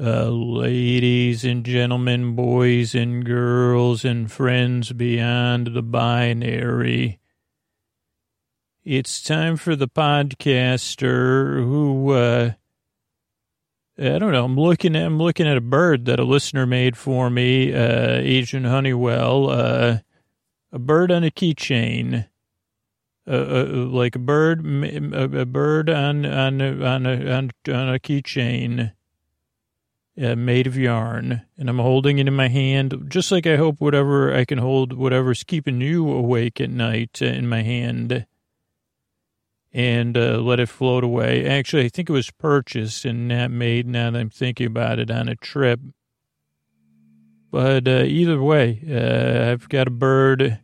Uh, ladies and gentlemen, boys and girls, and friends beyond the binary. It's time for the podcaster who, uh, I don't know. I'm looking at I'm looking at a bird that a listener made for me, uh, Honeywell, uh, a bird on a keychain, uh, uh, like a bird, a, a bird on on on a, on, on a keychain uh, made of yarn, and I'm holding it in my hand, just like I hope whatever I can hold, whatever's keeping you awake at night, uh, in my hand, and uh, let it float away. Actually, I think it was purchased and not made. Now that I'm thinking about it, on a trip. But uh, either way, uh, I've got a bird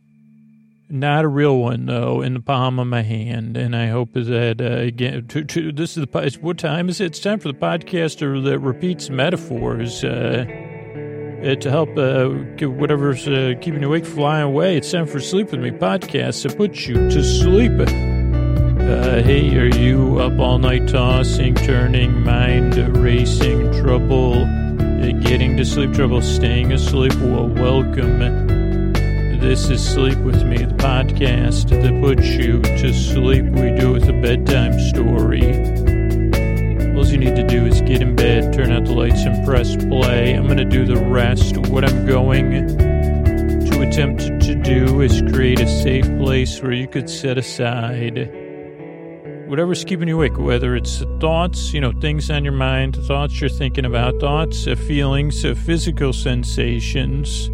not a real one though, in the palm of my hand, and I hope is that uh, again. To, to, this is the what time is it? It's time for the podcaster that repeats metaphors uh, uh, to help uh, whatever's uh, keeping you awake fly away. It's time for Sleep with Me podcast to put you to sleep. Uh, hey, are you up all night tossing, turning, mind racing, trouble, getting to sleep, trouble staying asleep? Well, welcome this is Sleep With Me, the podcast that puts you to sleep. We do it with a bedtime story. All you need to do is get in bed, turn out the lights, and press play. I'm going to do the rest. What I'm going to attempt to do is create a safe place where you could set aside whatever's keeping you awake, whether it's thoughts, you know, things on your mind, thoughts you're thinking about, thoughts, uh, feelings, uh, physical sensations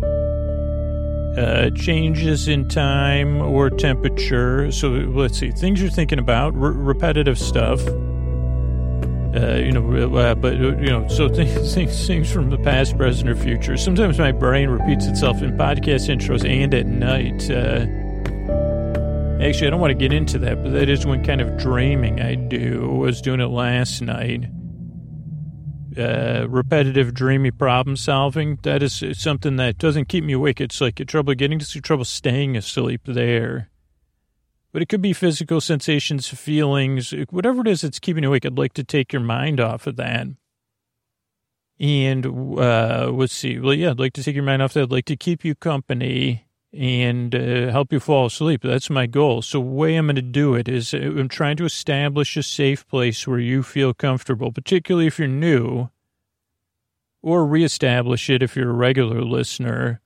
uh, changes in time or temperature. So let's see, things you're thinking about, repetitive stuff. Uh, you know, uh, but uh, you know, so things, things, things from the past, present, or future. Sometimes my brain repeats itself in podcast intros and at night. Uh, actually, I don't want to get into that, but that is one kind of dreaming I do. I was doing it last night uh, repetitive, dreamy problem solving. That is something that doesn't keep me awake. It's like trouble getting to sleep, trouble staying asleep there. But it could be physical sensations, feelings, whatever it is that's keeping you awake. I'd like to take your mind off of that. And uh, let's see. Well, yeah, I'd like to take your mind off that. I'd like to keep you company and uh, help you fall asleep. That's my goal. So, the way I'm going to do it is uh, I'm trying to establish a safe place where you feel comfortable, particularly if you're new, or reestablish it if you're a regular listener.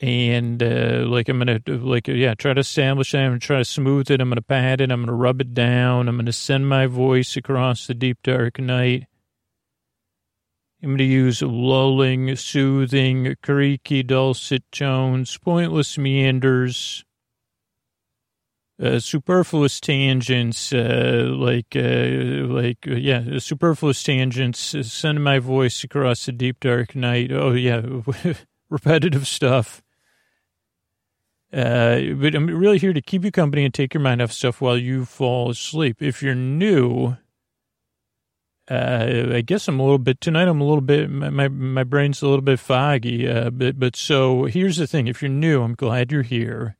And uh, like I'm gonna like yeah try to establish that. I'm gonna try to smooth it. I'm gonna pat it. I'm gonna rub it down. I'm gonna send my voice across the deep dark night I'm going to use lulling, soothing, creaky, dulcet tones, pointless meanders, uh, superfluous tangents, uh, like, uh, like, uh, yeah, superfluous tangents, uh, send my voice across the deep dark night. Oh, yeah, repetitive stuff. Uh, but I'm really here to keep you company and take your mind off stuff while you fall asleep. If you're new, uh, I guess I'm a little bit tonight. I'm a little bit my my brain's a little bit foggy. Uh, but but so here's the thing: if you're new, I'm glad you're here.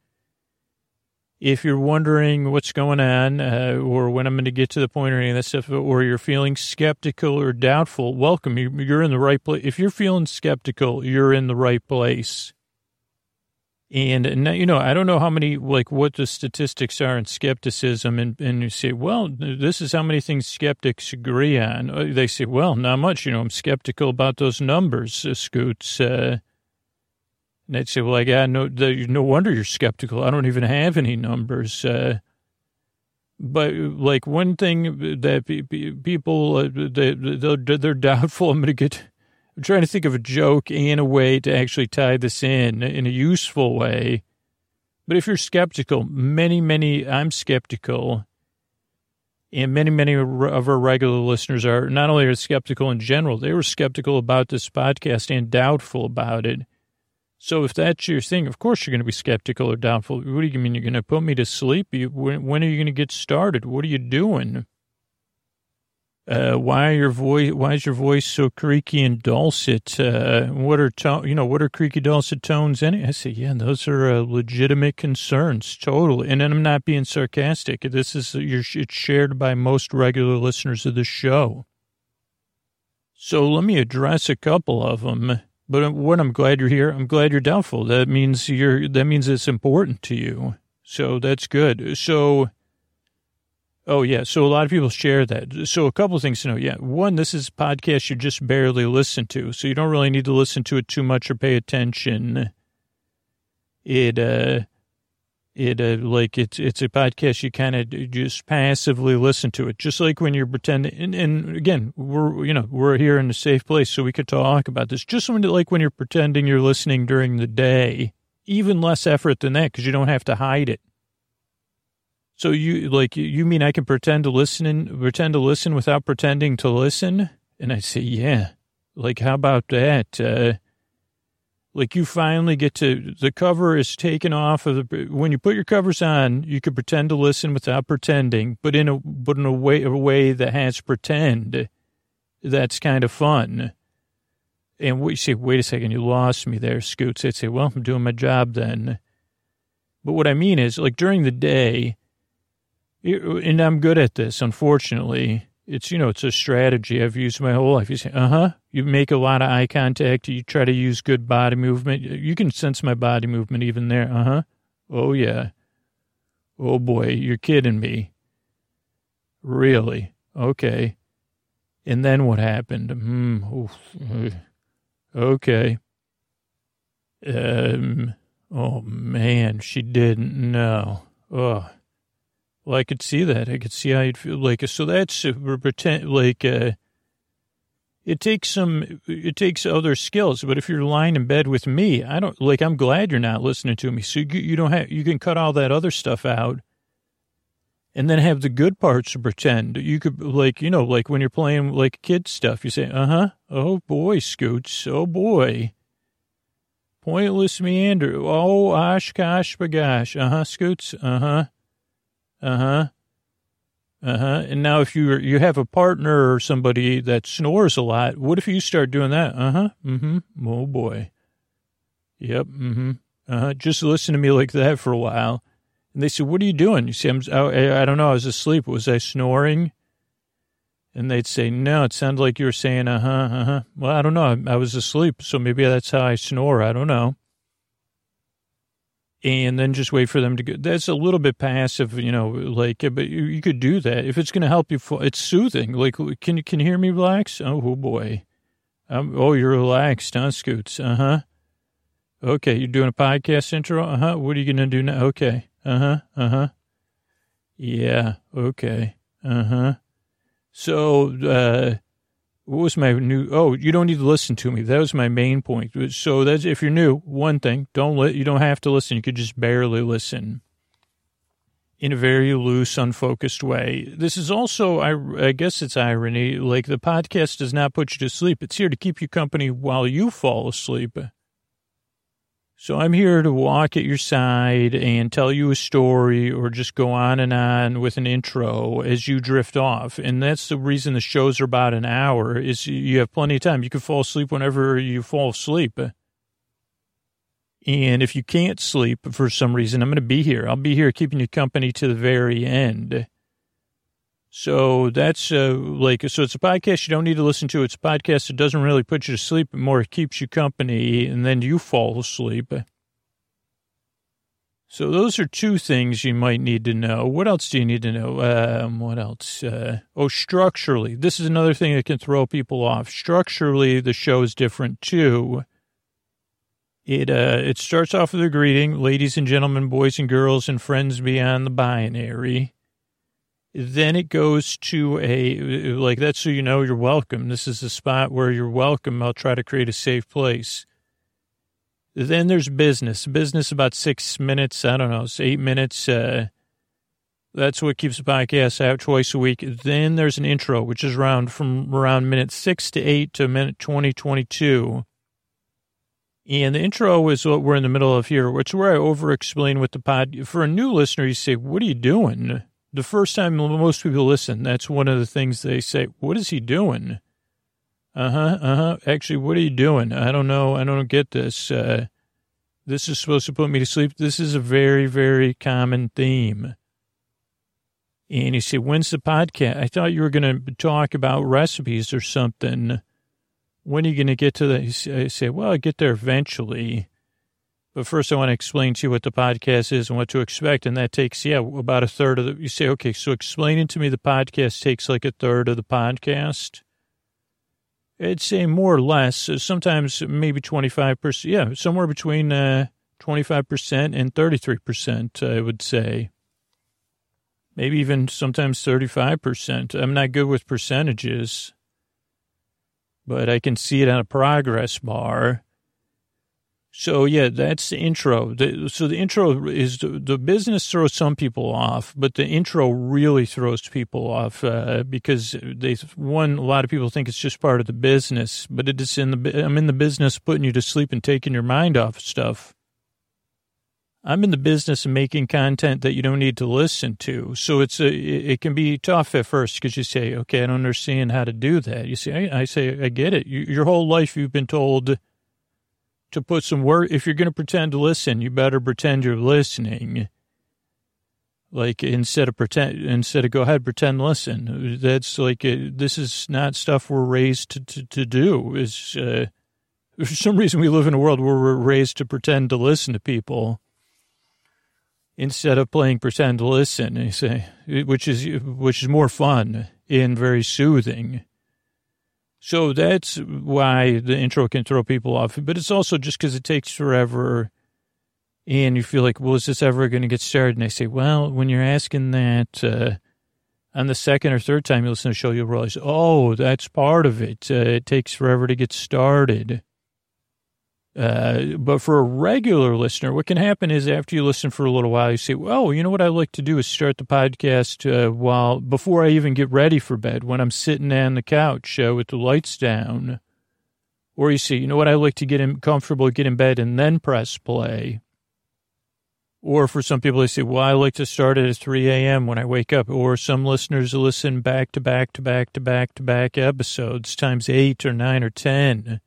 If you're wondering what's going on, uh, or when I'm going to get to the point or any of that stuff, or you're feeling skeptical or doubtful, welcome. You're in the right place. If you're feeling skeptical, you're in the right place. And now, you know, I don't know how many, like, what the statistics are in skepticism. And, and you say, well, this is how many things skeptics agree on. Uh, they say, well, not much. You know, I'm skeptical about those numbers, uh, Scoots. Uh, and they'd say, well, I got no, the, no wonder you're skeptical. I don't even have any numbers. Uh, but like one thing that people, uh, they, they're, they're doubtful. I'm going to get I'm trying to think of a joke and a way to actually tie this in in a useful way. But if you're skeptical, many, many, I'm skeptical, and many, many of our regular listeners are not only are skeptical in general, they were skeptical about this podcast and doubtful about it. So if that's your thing, of course you're going to be skeptical or doubtful. What do you mean? You're going to put me to sleep? When, when are you going to get started? What are you doing? Uh, why your voice? Why is your voice so creaky and dulcet? Uh, what are to, you know? What are creaky dulcet tones? Any? I say, yeah, those are uh, legitimate concerns, totally. And I'm not being sarcastic. This is it's shared by most regular listeners of the show. So let me address a couple of them. But what I'm glad you're here. I'm glad you're doubtful. That means you're. That means it's important to you. So that's good. So, oh yeah. So a lot of people share that. So a couple of things to know. Yeah, one, this is a podcast you just barely listen to, so you don't really need to listen to it too much or pay attention. It uh it uh, like it's it's a podcast you kind of just passively listen to it just like when you're pretending and, and, again we're you know we're here in a safe place so we could talk about this just when, like when you're pretending you're listening during the day even less effort than that because you don't have to hide it so you like you mean i can pretend to listen and pretend to listen without pretending to listen? And i say yeah. Like how about that? Uh like you finally get to the cover is taken off of the when you put your covers on you can pretend to listen without pretending but in a but in a way a way that has pretend. That's kind of fun. And we say wait a second you lost me there scoots. I'd say well i'm doing my job then. But what i mean is like during the day and i'm good at this unfortunately it's, you know, it's a strategy I've used my whole life. You say, uh huh. You make a lot of eye contact. You try to use good body movement. You can sense my body movement even there. Uh huh. Oh, yeah. Oh, boy. You're kidding me. Really? Okay. And then what happened? Hmm. Okay. Um. Oh, man. She didn't know. Oh. Well, I could see that. I could see how you'd feel like so. That's pretend like uh, it takes some. It takes other skills. But if you're lying in bed with me, I don't like. I'm glad you're not listening to me. So you, you don't have. You can cut all that other stuff out, and then have the good parts to pretend. You could like you know like when you're playing like kid stuff. You say, uh huh. Oh boy, Scoots. Oh boy. Pointless meander. Oh, Oshkosh B'gosh. Uh huh, Scoots. Uh huh. Uh huh. Uh huh. And now, if you you have a partner or somebody that snores a lot, what if you start doing that? Uh huh. Mm hmm. Oh boy. Yep. Mm hmm. Uh huh. Just listen to me like that for a while. And they say, "What are you doing?" You say, "I'm. I, I don't know. I was asleep. Was I snoring?" And they'd say, "No, it sounded like you were saying, uh huh, uh huh." Well, I don't know. I, I was asleep, so maybe that's how I snore. I don't know and then just wait for them to go. That's a little bit passive, you know, like, but you, you could do that if it's going to help you. It's soothing. Like, can you, can you hear me relax? Oh, oh boy. Um, oh, you're relaxed, huh, Scoots? Uh huh. Okay. You're doing a podcast intro? Uh huh. What are you going to do now? Okay. Uh huh. Uh huh. Yeah. Okay. Uh huh. So, uh, what was my new? Oh, you don't need to listen to me. That was my main point. So that's if you're new, one thing, don't let you don't have to listen. You could just barely listen in a very loose, unfocused way. This is also, I, I guess it's irony. Like the podcast does not put you to sleep. It's here to keep you company while you fall asleep. So I'm here to walk at your side and tell you a story or just go on and on with an intro as you drift off. And that's the reason the shows are about an hour is you have plenty of time. You can fall asleep whenever you fall asleep. And if you can't sleep for some reason, I'm going to be here. I'll be here keeping you company to the very end. So that's uh, like, so it's a podcast you don't need to listen to. It's a podcast that doesn't really put you to sleep, but more keeps you company, and then you fall asleep. So those are two things you might need to know. What else do you need to know? Um, what else? Uh, oh, structurally, this is another thing that can throw people off. Structurally, the show is different too. It uh, it starts off with a greeting, ladies and gentlemen, boys and girls, and friends beyond the binary. Then it goes to a, like, that's so you know you're welcome. This is a spot where you're welcome. I'll try to create a safe place. Then there's business. Business about six minutes. I don't know, it's eight minutes. Uh, that's what keeps the podcast out twice a week. Then there's an intro, which is around from around minute six to eight to minute 20, 22. And the intro is what we're in the middle of here, which is where I over explain what the pod. For a new listener, you say, What are you doing? The first time most people listen, that's one of the things they say. What is he doing? Uh huh. Uh huh. Actually, what are you doing? I don't know. I don't get this. Uh, this is supposed to put me to sleep. This is a very, very common theme. And you say, when's the podcast? I thought you were going to talk about recipes or something. when are you going to get to that? I say, well, I get there eventually. But first, I want to explain to you what the podcast is and what to expect. And that takes, yeah, about a third of the. You say, okay, so explaining to me the podcast takes like a third of the podcast. I'd say more or less, sometimes maybe 25%. Yeah, somewhere between uh, 25% and 33%, I would say. Maybe even sometimes 35%. I'm not good with percentages, but I can see it on a progress bar. So yeah, that's the intro. The, so the intro is the, the, business throws some people off, but the intro really throws people off uh, because they one a lot of people think it's just part of the business, but it is in the I'm in the business putting you to sleep and taking your mind off stuff. I'm in the business of making content that you don't need to listen to. So it's a, it can be tough at first because you say, okay, I don't understand how to do that. You see, I, I say, I get it. You, your whole life you've been told to put some work. If you're going to pretend to listen, you better pretend you're listening. Like instead of pretend, instead of go ahead, pretend listen. That's like, uh, this is not stuff we're raised to, to, to do is, uh, for some reason we live in a world where we're raised to pretend to listen to people instead of playing pretend to listen, you say, which is, which is more fun and very soothing. So that's why the intro can throw people off. But it's also just because it takes forever. And you feel like, well, is this ever going to get started? And I say, well, when you're asking that uh, on the second or third time you listen to the show, you'll realize, oh, that's part of it. Uh, it takes forever to get started. Uh, but for a regular listener, what can happen is after you listen for a little while, you say, "Well, you know what I like to do is start the podcast uh, while before I even get ready for bed, when I'm sitting on the couch uh, with the lights down." Or you say, "You know what I like to get in, comfortable, get in bed, and then press play." Or for some people, they say, "Well, I like to start at 3 a.m. when I wake up." Or some listeners listen back to back to back to back to back episodes times eight or nine or ten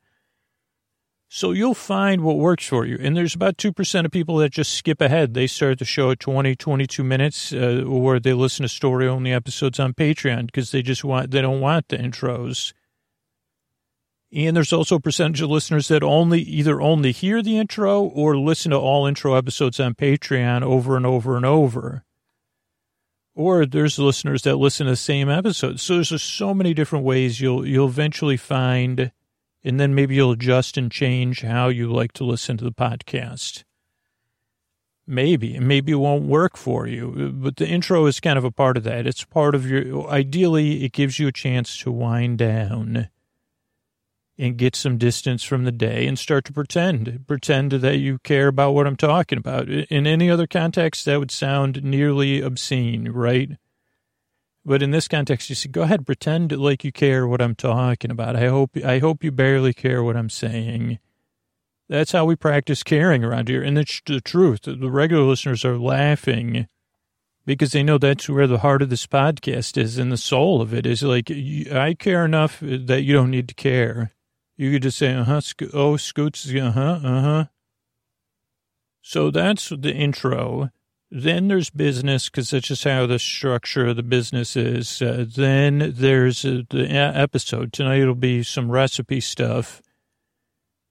so you'll find what works for you. And there's about 2% of people that just skip ahead. They start the show at 20, 22 minutes, uh, or they listen to story only episodes on Patreon because they just want, they don't want the intros. And there's also a percentage of listeners that only either only hear the intro or listen to all intro episodes on Patreon over and over and over. Or there's listeners that listen to the same episodes. So there's so many different ways you'll you'll eventually find and then maybe you'll adjust and change how you like to listen to the podcast. Maybe, maybe it won't work for you, but the intro is kind of a part of that. It's part of your, ideally, it gives you a chance to wind down and get some distance from the day and start to pretend, pretend that you care about what I'm talking about. In any other context, that would sound nearly obscene, right? But in this context, you say, go ahead, pretend like you care what I'm talking about. I hope, I hope you barely care what I'm saying. That's how we practice caring around here. And it's the truth. The regular listeners are laughing because they know that's where the heart of this podcast is and the soul of it is like, I care enough that you don't need to care. You could just say, uh huh, oh, Scoots, uh huh, uh huh. So that's the intro. Then there's business because that's just how the structure of the business is. Uh, then there's uh, the episode. Tonight it'll be some recipe stuff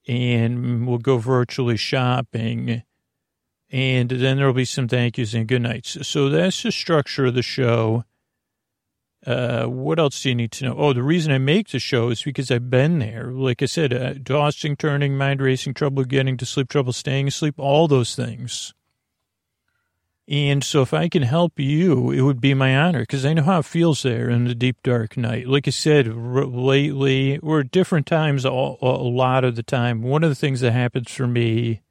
and we'll go virtually shopping. And then there'll be some thank yous and good nights. So that's the structure of the show. Uh, what else do you need to know? Oh, the reason I make the show is because I've been there. Like I said, uh, tossing, turning, mind racing, trouble getting to sleep, trouble staying asleep, all those things. And so if I can help you, it would be my honor because I know how it feels there in the deep, dark night. Like I said, r- lately, or at different times, a, a lot of the time, one of the things that happens for me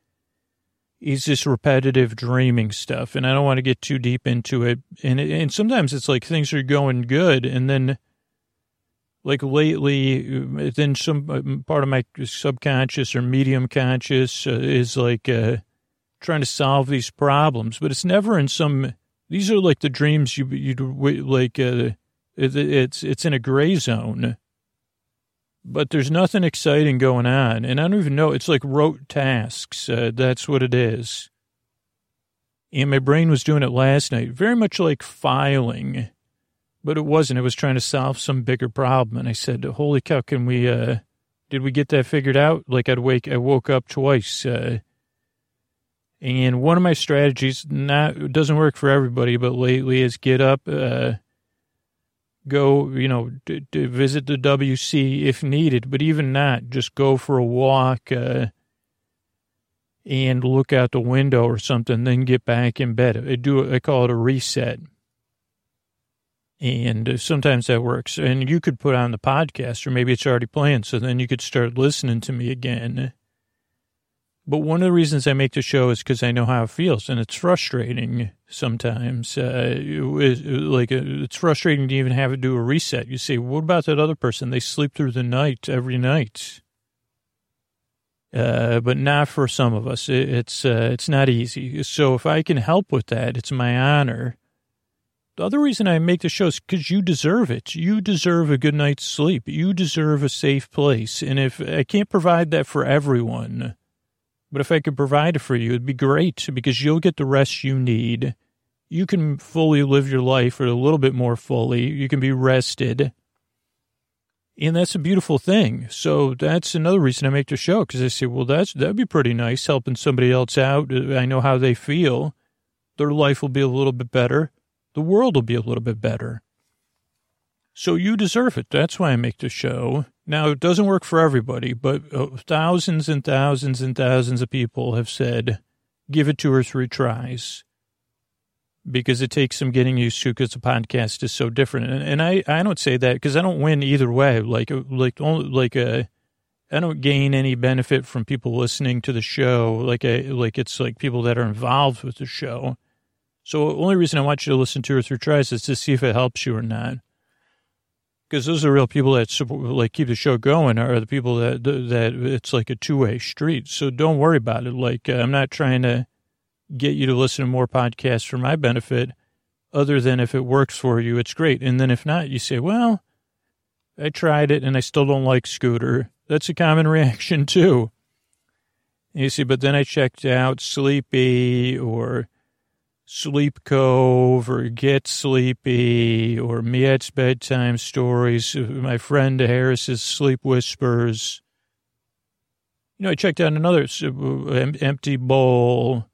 is this repetitive dreaming stuff. And I don't want to get too deep into it. And, and sometimes it's like things are going good. And then, like lately, then some uh, part of my subconscious or medium conscious uh, is like, uh, trying to solve these problems, but it's never in some. These are like the dreams you you like. Uh, it, it's it's in a gray zone, but there's nothing exciting going on, and I don't even know. It's like rote tasks. Uh, that's what it is. And my brain was doing it last night, very much like filing, but it wasn't. It was trying to solve some bigger problem. And I said, "Holy cow! Can we uh, Did we get that figured out? Like I'd wake, I woke up twice. Uh, and one of my strategies, not doesn't work for everybody, but lately is get up, uh, go, you know, d- d- visit the WC if needed, but even not, just go for a walk uh, and look out the window or something, then get back in bed. I do, I call it a reset. And sometimes that works. And you could put on the podcast, or maybe it's already playing, so then you could start listening to me again but one of the reasons I make the show is because I know how it feels, and it's frustrating sometimes. Uh, it, like uh, it's frustrating to even have to do a reset. You say, "What about that other person? They sleep through the night every night." Uh, but not for some of us. It, it's uh, it's not easy. So if I can help with that, it's my honor. The other reason I make the show is because you deserve it. You deserve a good night's sleep. You deserve a safe place. And if I can't provide that for everyone, but if I could provide it for you, it'd be great because you'll get the rest you need. You can fully live your life or a little bit more fully. You can be rested. And that's a beautiful thing. So that's another reason I make the show because I say, well, that's, that'd be pretty nice helping somebody else out. I know how they feel. Their life will be a little bit better. The world will be a little bit better. So you deserve it. That's why I make the show. Now, it doesn't work for everybody, but uh, thousands and thousands and thousands of people have said, give it two or three tries because it takes some getting used to because the podcast is so different. And, and I, I don't say that because I don't win either way. Like, uh, like, only, like, uh, I don't gain any benefit from people listening to the show. Like, I, like it's like people that are involved with the show. So the only reason I want you to listen two or three tries is to see if it helps you or not because those are real people that support, like keep the show going are the people that that it's like a two way street. So don't worry about it. Like uh, I'm not trying to get you to listen to more podcasts for my benefit, other than if it works for you, it's great. And then if not, you say, well, I tried it and I still don't like Scooter. That's a common reaction too. And you see, but then I checked out Sleepy or Sleep Cove or Get Sleepy or Miette's Bedtime Stories, my friend Harris's Sleep Whispers. You know, I checked out another uh, empty bowl,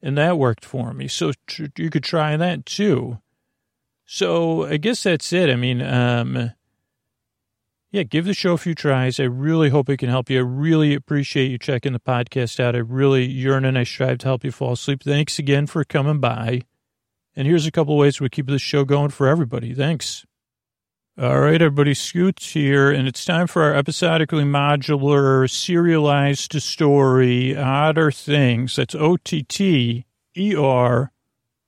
and that worked for me. So you could try that too. So I guess that's it. I mean, um, yeah, give the show a few tries. I really hope it can help you. I really appreciate you checking the podcast out. I really yearn and I strive to help you fall asleep. Thanks again for coming by. And here's a couple ways we keep this show going for everybody. Thanks. All right, everybody, Scoots here, and it's time for our episodically modular, serialized story, Otter Things. That's O T T E R,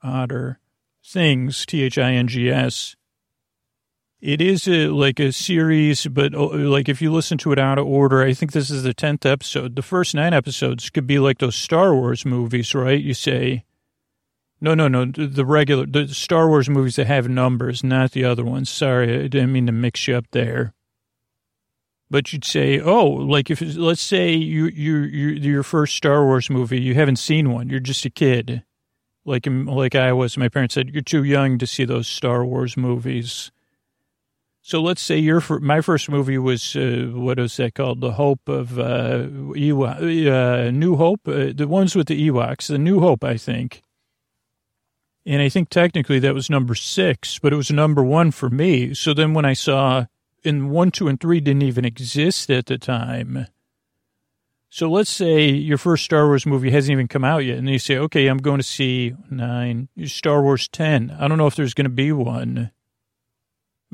Otter Things, T H I N G S. It is a, like a series, but uh, like if you listen to it out of order, I think this is the 10th episode. The first nine episodes could be like those Star Wars movies, right? You say, no, no, no, the regular, the Star Wars movies that have numbers, not the other ones. Sorry, I didn't mean to mix you up there. But you'd say, oh, like if, let's say you, you, you, your first Star Wars movie, you haven't seen one, you're just a kid. Like, like I was, my parents said, you're too young to see those Star Wars movies so let's say your my first movie was uh, what is that called? The Hope of uh, Ewok, uh, New Hope, uh, the ones with the Ewoks, the New Hope, I think. And I think technically that was number six, but it was number one for me. So then when I saw in one, two, and three didn't even exist at the time. So let's say your first Star Wars movie hasn't even come out yet, and you say, okay, I'm going to see nine, Star Wars 10. I don't know if there's going to be one.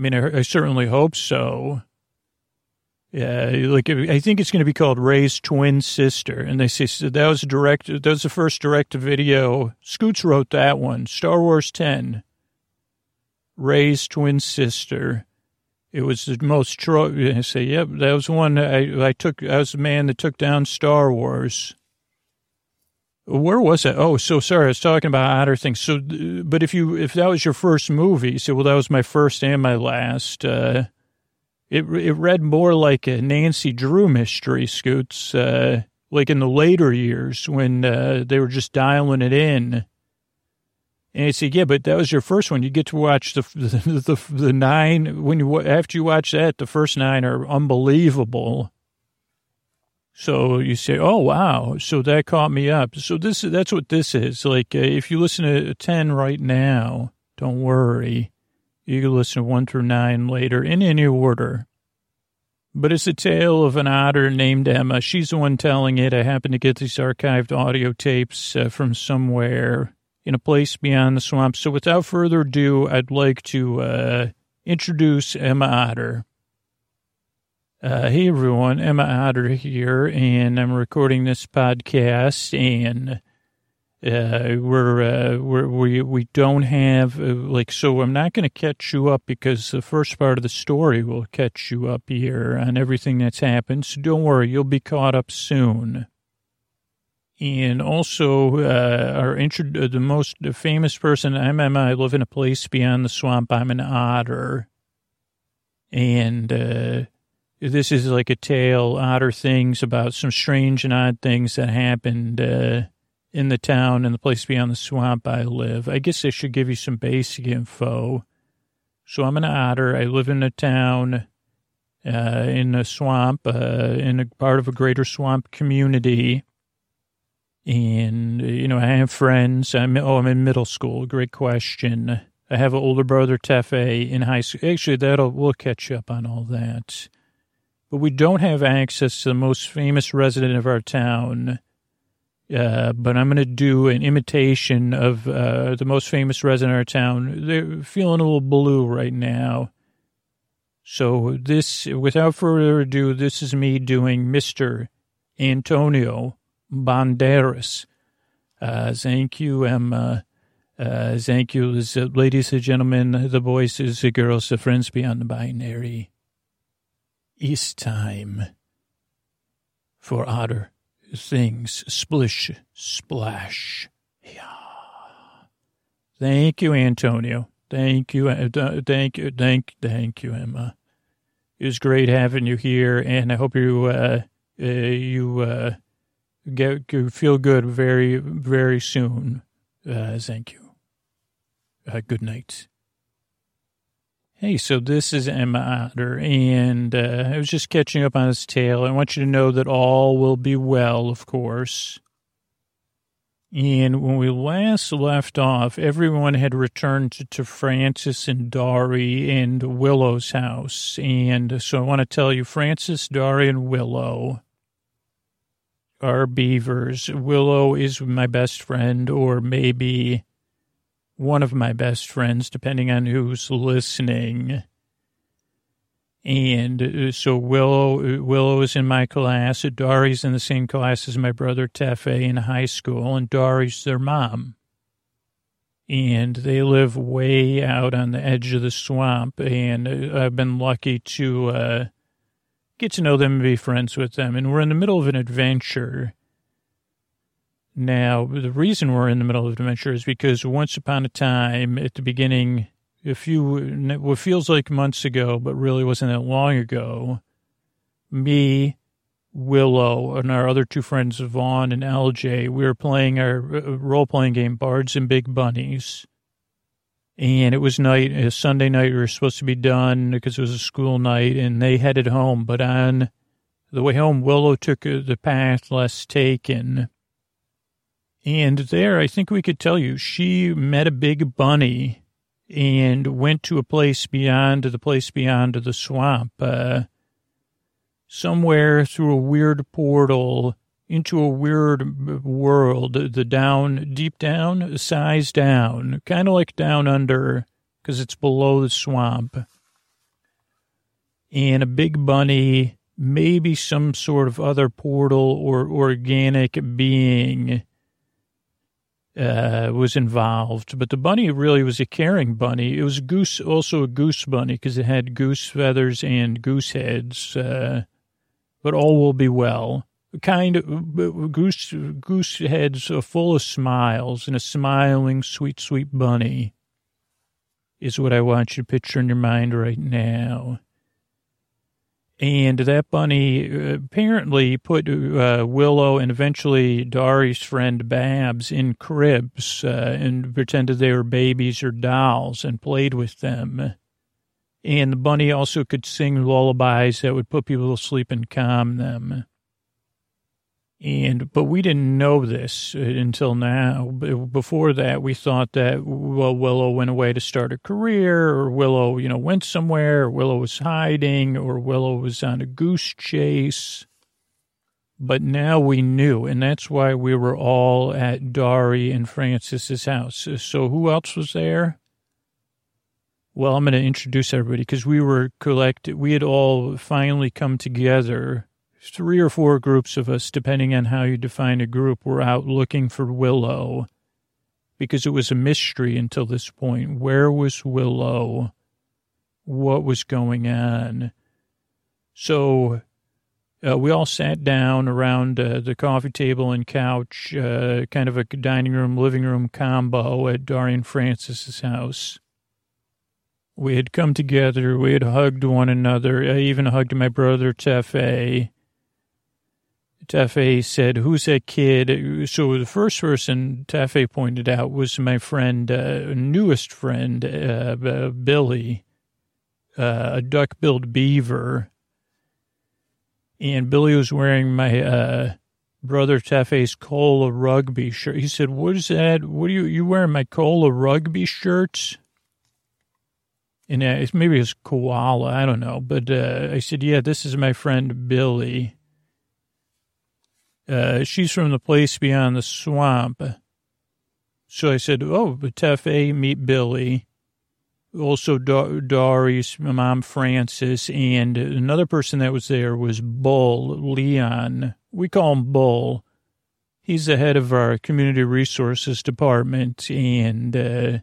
I mean, I, I certainly hope so. Yeah, like I think it's going to be called Rey's twin sister, and they say that was direct. That was the first direct video. Scoots wrote that one. Star Wars Ten. Rey's twin sister. It was the most. I say, yep, that was one. I I took. I was the man that took down Star Wars. Where was it? Oh, so sorry. I was talking about other things. So, but if you if that was your first movie, so well, that was my first and my last. Uh, it it read more like a Nancy Drew mystery, Scoots. Uh, like in the later years when uh, they were just dialing it in. And I said, yeah, but that was your first one. You get to watch the the, the, the nine when you after you watch that, the first nine are unbelievable. So you say, "Oh wow!" So that caught me up. So this that's what this is. Like uh, if you listen to ten right now, don't worry, you can listen to one through nine later in any order. But it's a tale of an otter named Emma. She's the one telling it. I happen to get these archived audio tapes uh, from somewhere in a place beyond the swamp. So without further ado, I'd like to uh, introduce Emma Otter. Uh, hey everyone, Emma Otter here, and I'm recording this podcast, and uh, we're, uh, we're we we don't have uh, like so. I'm not going to catch you up because the first part of the story will catch you up here on everything that's happened. So don't worry, you'll be caught up soon. And also, uh, our intro, the most famous person, I'm Emma. I live in a place beyond the swamp. I'm an otter, and uh, this is like a tale, odder things about some strange and odd things that happened uh, in the town and the place beyond the swamp I live. I guess I should give you some basic info. So I'm an otter. I live in a town uh, in a swamp, uh, in a part of a greater swamp community. And, you know, I have friends. I'm, oh, I'm in middle school. Great question. I have an older brother, Tefe, in high school. Actually, that'll, we'll catch up on all that but we don't have access to the most famous resident of our town. Uh, but I'm going to do an imitation of uh, the most famous resident of our town. They're feeling a little blue right now. So this, without further ado, this is me doing Mr. Antonio Banderas. Uh, thank you, Emma. Uh, thank you, ladies and gentlemen, the boys, the girls, the friends beyond the binary. It's time for otter things. Splish, splash. Yeah. Thank you, Antonio. Thank you. Uh, thank you. Thank, thank you, Emma. It was great having you here, and I hope you uh, uh, you uh, get feel good very very soon. Uh, thank you. Uh, good night. Hey, so this is Emma Otter, and uh, I was just catching up on his tale. I want you to know that all will be well, of course. And when we last left off, everyone had returned to, to Francis and Dari and Willow's house. And so I want to tell you, Francis, Dari, and Willow are beavers. Willow is my best friend, or maybe one of my best friends, depending on who's listening. And uh, so Willow, Willow is in my class. Dari's in the same class as my brother Tefe in high school, and Dari's their mom. And they live way out on the edge of the swamp, and uh, I've been lucky to uh, get to know them and be friends with them. And we're in the middle of an adventure now, the reason we're in the middle of adventure is because once upon a time, at the beginning, a few, what feels like months ago, but really wasn't that long ago, me, Willow, and our other two friends, Vaughn and LJ, we were playing our uh, role playing game, Bards and Big Bunnies. And it was night, a Sunday night. We were supposed to be done because it was a school night, and they headed home. But on the way home, Willow took uh, the path less taken and there, I think we could tell you, she met a big bunny and went to a place beyond the place beyond the swamp, uh, somewhere through a weird portal into a weird world, the down, deep down, size down, kind of like down under, because it's below the swamp. And a big bunny, maybe some sort of other portal or organic being uh, was involved, but the bunny really was a caring bunny. It was goose, also a goose bunny because it had goose feathers and goose heads. Uh, but all will be well. Kind of goose goose heads are full of smiles and a smiling, sweet, sweet bunny is what I want you to picture in your mind right now. And that bunny uh, apparently put uh, Willow and eventually Dari's friend Babs in cribs uh, and pretended they were babies or dolls and played with them. And the bunny also could sing lullabies that would put people to sleep and calm them. And, but we didn't know this until now. Before that, we thought that, well, Willow went away to start a career, or Willow, you know, went somewhere, or Willow was hiding, or Willow was on a goose chase. But now we knew, and that's why we were all at Dari and Francis's house. So who else was there? Well, I'm going to introduce everybody because we were collected. We had all finally come together three or four groups of us, depending on how you define a group, were out looking for Willow because it was a mystery until this point. Where was Willow? What was going on? So uh, we all sat down around uh, the coffee table and couch, uh, kind of a dining room, living room combo at Dari and Francis's house. We had come together. We had hugged one another. I even hugged my brother, Tefe. Tefe said, Who's that kid? So the first person Tefe pointed out was my friend, uh, newest friend, uh, Billy, uh, a duck billed beaver. And Billy was wearing my uh, brother Tefe's Cola rugby shirt. He said, What is that? What are you, you wearing my Cola rugby shirts? And uh, maybe it's koala, I don't know. But uh, I said, Yeah, this is my friend Billy. Uh, she's from the place beyond the swamp. So I said, oh, Tefe, meet Billy. Also, Doris, mom, Francis, and another person that was there was Bull, Leon. We call him Bull. He's the head of our community resources department and uh,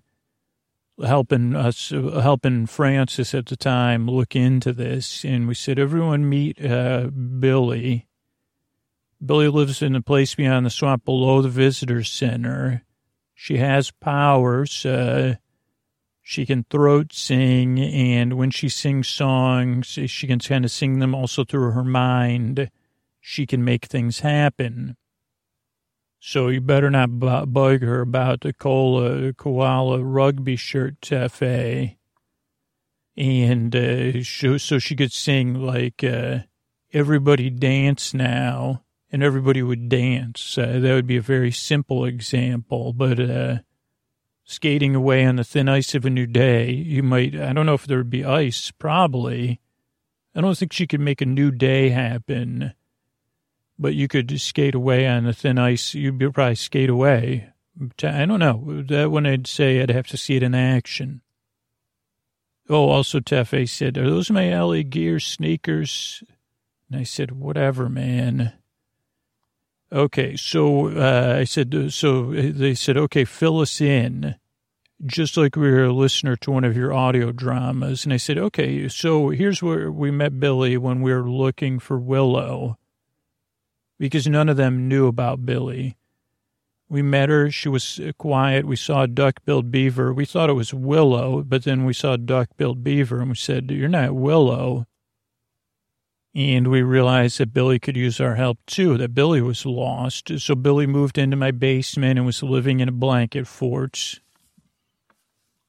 helping us, helping Francis at the time look into this. And we said, everyone meet uh, Billy. Billy lives in a place beyond the swamp below the visitor center. She has powers. Uh, she can throat sing, and when she sings songs, she can kind of sing them also through her mind. She can make things happen. So you better not bug her about the cola koala rugby shirt Tefe. And uh, so she could sing like uh, "Everybody Dance Now." And everybody would dance. Uh, that would be a very simple example, but uh, skating away on the thin ice of a new day, you might, I don't know if there would be ice, probably. I don't think she could make a new day happen, but you could skate away on the thin ice. You'd probably skate away. I don't know. That one I'd say I'd have to see it in action. Oh, also Tefe said, are those my LA Gear sneakers? And I said, whatever, man. Okay, so uh, I said, uh, so uh, they said, okay, fill us in, just like we were a listener to one of your audio dramas. And I said, okay, so here's where we met Billy when we were looking for Willow, because none of them knew about Billy. We met her. She was uh, quiet. We saw a duck-billed beaver. We thought it was Willow, but then we saw a duck-billed beaver, and we said, you're not Willow. And we realized that Billy could use our help too, that Billy was lost. So Billy moved into my basement and was living in a blanket fort.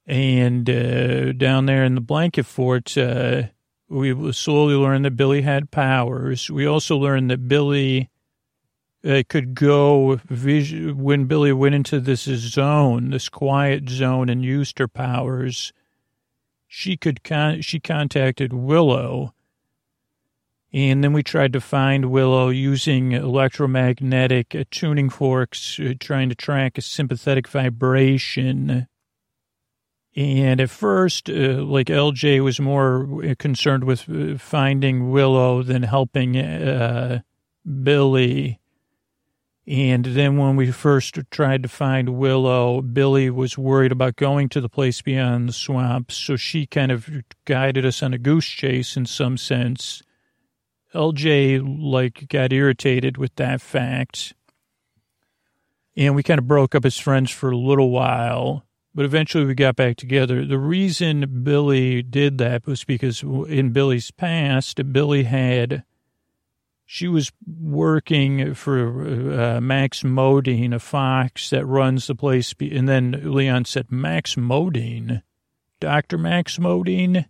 And uh, down there in the blanket fort, uh, we slowly learned that Billy had powers. We also learned that Billy uh, could go vision, when Billy went into this zone, this quiet zone, and used her powers. She could con- she contacted Willow and then we tried to find Willow using electromagnetic tuning forks, uh, trying to track a sympathetic vibration. And at first, uh, like LJ was more uh, concerned with uh, finding Willow than helping uh, Billy. And then when we first tried to find Willow, Billy was worried about going to the place beyond the swamp. So she kind of guided us on a goose chase in some sense LJ like got irritated with that fact. And we kind of broke up as friends for a little while, but eventually we got back together. The reason Billy did that was because in Billy's past, Billy had she was working for uh, Max Modine, a fox that runs the place. And then Leon said, Max Modine, Dr. Max Modine?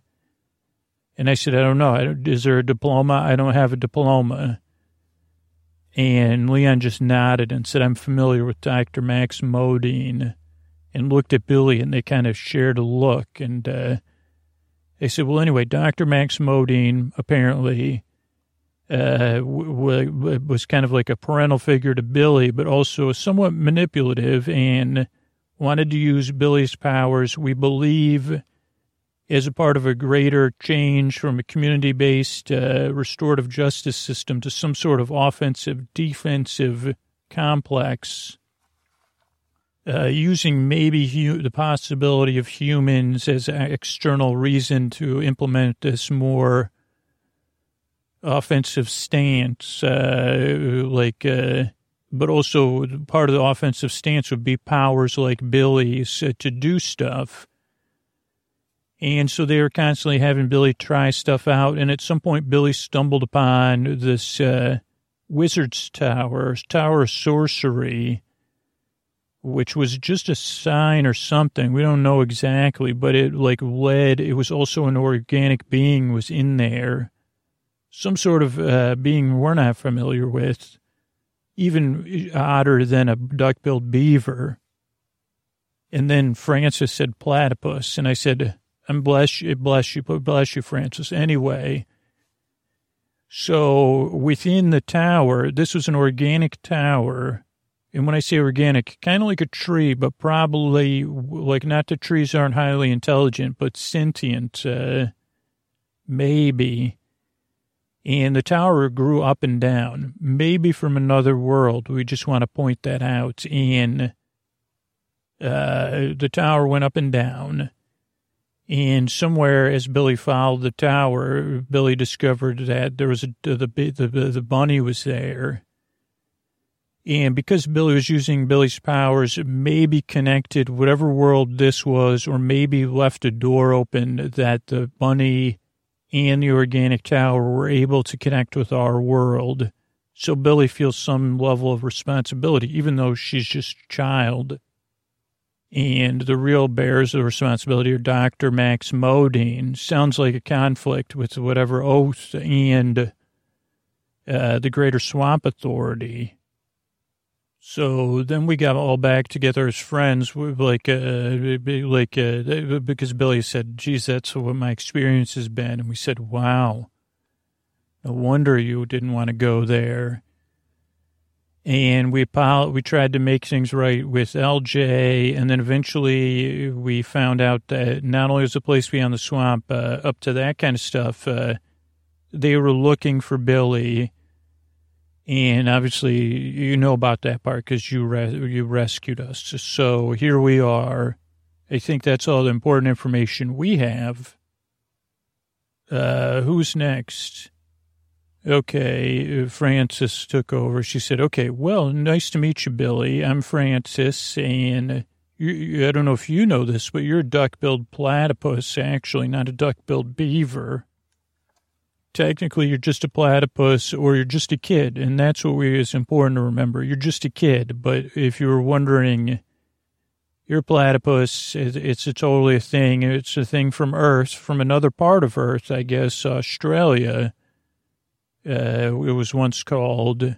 And I said, I don't know. Is there a diploma? I don't have a diploma. And Leon just nodded and said, I'm familiar with Dr. Max Modine and looked at Billy and they kind of shared a look. And uh, they said, well, anyway, Dr. Max Modine apparently uh, w- w- was kind of like a parental figure to Billy, but also somewhat manipulative and wanted to use Billy's powers, we believe, as a part of a greater change from a community based uh, restorative justice system to some sort of offensive defensive complex. Uh, using maybe hu- the possibility of humans as an external reason to implement this more offensive stance, uh, like, uh, but also part of the offensive stance would be powers like Billy's uh, to do stuff. And so they were constantly having Billy try stuff out. And at some point, Billy stumbled upon this uh, wizard's tower, tower of sorcery, which was just a sign or something. We don't know exactly, but it like led, it was also an organic being was in there some sort of uh, being we're not familiar with, even odder than a duck-billed beaver. And then Francis said platypus, and I said, "I'm bless you, bless you, bless you, Francis." Anyway, so within the tower, this was an organic tower. And when I say organic, kind of like a tree, but probably like not the trees aren't highly intelligent, but sentient, uh, maybe and the tower grew up and down, maybe from another world. We just want to point that out. And uh, the tower went up and down. And somewhere, as Billy followed the tower, Billy discovered that there was a, the, the, the, the bunny was there. And because Billy was using Billy's powers, maybe connected whatever world this was, or maybe left a door open that the bunny and the organic tower were able to connect with our world. So Billy feels some level of responsibility, even though she's just a child. And the real bears of responsibility are Dr. Max Modine. Sounds like a conflict with whatever oath and uh, the Greater Swamp Authority. So then we got all back together as friends, like, uh, like, uh, because Billy said, geez, that's what my experience has been. And we said, wow, no wonder you didn't want to go there. And we we tried to make things right with LJ, and then eventually we found out that not only was the place beyond the swamp uh, up to that kind of stuff, uh, they were looking for Billy and obviously, you know about that part because you you rescued us. So here we are. I think that's all the important information we have. Uh, who's next? Okay, uh, Francis took over. She said, "Okay, well, nice to meet you, Billy. I'm Francis, and uh, you, I don't know if you know this, but you're a duck-billed platypus, actually, not a duck-billed beaver." technically you're just a platypus or you're just a kid. And that's what we, is important to remember. You're just a kid. But if you were wondering, you're a platypus. It's a totally a thing. It's a thing from Earth, from another part of Earth, I guess, Australia. Uh, it was once called.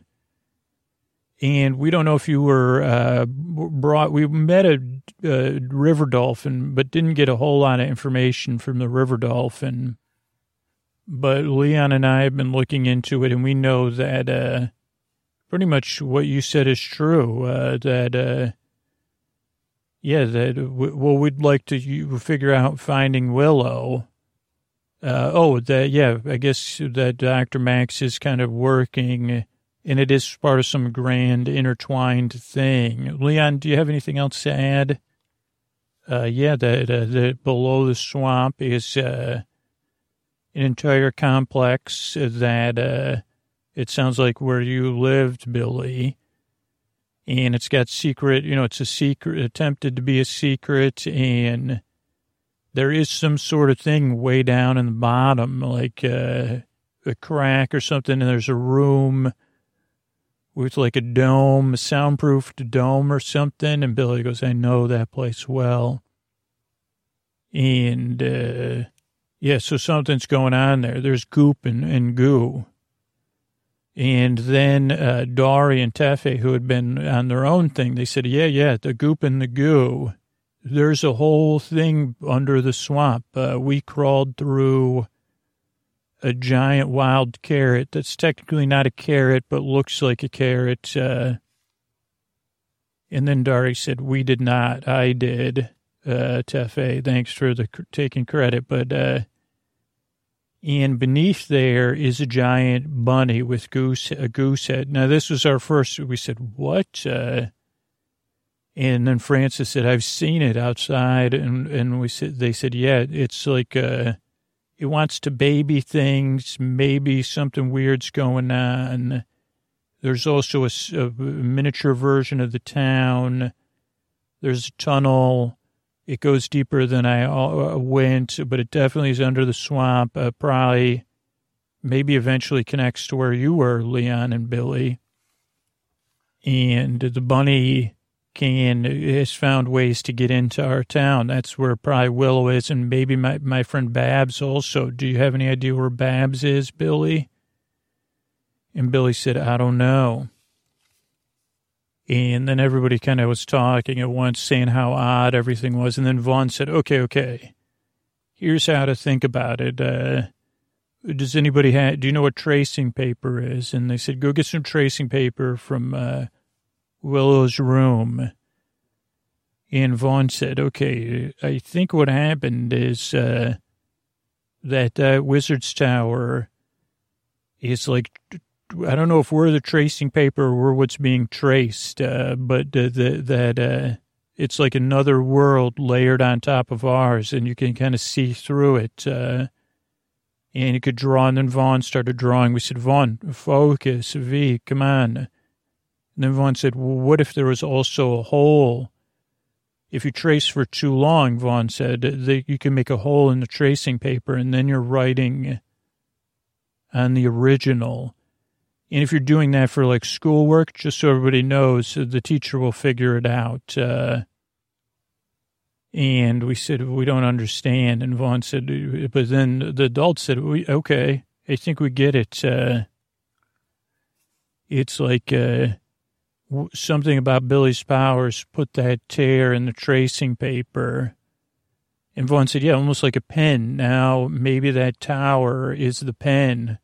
And we don't know if you were uh, brought. We met a, a river dolphin, but didn't get a whole lot of information from the river dolphin but Leon and I have been looking into it, and we know that uh, pretty much what you said is true. Uh, that uh, yeah, that well, we'd like to figure out finding Willow. Uh, oh, that yeah, I guess that Dr. Max is kind of working, and it is part of some grand intertwined thing. Leon, do you have anything else to add? Uh, yeah, that uh, that below the swamp is uh, an entire complex that uh, it sounds like where you lived, Billy. And it's got secret, you know, it's a secret, attempted to be a secret. And there is some sort of thing way down in the bottom, like uh, a crack or something. And there's a room with like a dome, a soundproofed dome or something. And Billy goes, I know that place well. And, uh, yeah, so something's going on there. There's goop and, and goo. And then uh, Dari and Tefe, who had been on their own thing, they said, yeah, yeah, the goop and the goo. There's a whole thing under the swamp. Uh, we crawled through a giant wild carrot that's technically not a carrot, but looks like a carrot. Uh, and then Dari said, we did not. I did. Uh, Tefe, thanks for the taking credit. But, uh, and beneath there is a giant bunny with goose a goose head. Now this was our first. We said what? Uh, and then Francis said, "I've seen it outside," and and we said they said, "Yeah, it's like uh, it wants to baby things. Maybe something weird's going on." There's also a, a miniature version of the town. There's a tunnel. It goes deeper than I uh, went, but it definitely is under the swamp. Uh, probably, maybe eventually connects to where you were, Leon and Billy. And the bunny can has found ways to get into our town. That's where probably Willow is, and maybe my, my friend Babs also. Do you have any idea where Babs is, Billy? And Billy said, I don't know. And then everybody kind of was talking at once, saying how odd everything was. And then Vaughn said, okay, okay, here's how to think about it. Uh, does anybody have, do you know what tracing paper is? And they said, go get some tracing paper from uh, Willow's room. And Vaughn said, okay, I think what happened is uh, that uh, Wizard's Tower is like I don't know if we're the tracing paper or we're what's being traced, uh, but the, that uh, it's like another world layered on top of ours, and you can kind of see through it. Uh, and you could draw, and then Vaughn started drawing. We said, Vaughn, focus, V, come on. And Vaughn said, well, what if there was also a hole? If you trace for too long, Vaughn said, that you can make a hole in the tracing paper, and then you're writing on the original and if you're doing that for like schoolwork, just so everybody knows, the teacher will figure it out. Uh, and we said, we don't understand. And Vaughn said, but then the adult said, we, okay, I think we get it. Uh, it's like uh, something about Billy's powers put that tear in the tracing paper. And Vaughn said, yeah, almost like a pen. Now, maybe that tower is the pen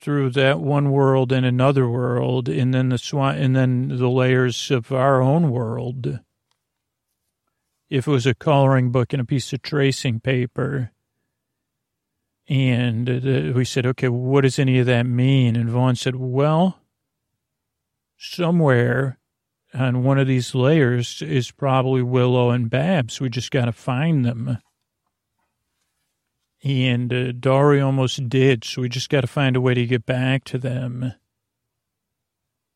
through that one world and another world, and then the swan, and then the layers of our own world. If it was a coloring book and a piece of tracing paper, and uh, we said, okay, what does any of that mean? And Vaughn said, well, somewhere on one of these layers is probably Willow and Babs. We just got to find them and uh, Dari almost did, so we just got to find a way to get back to them.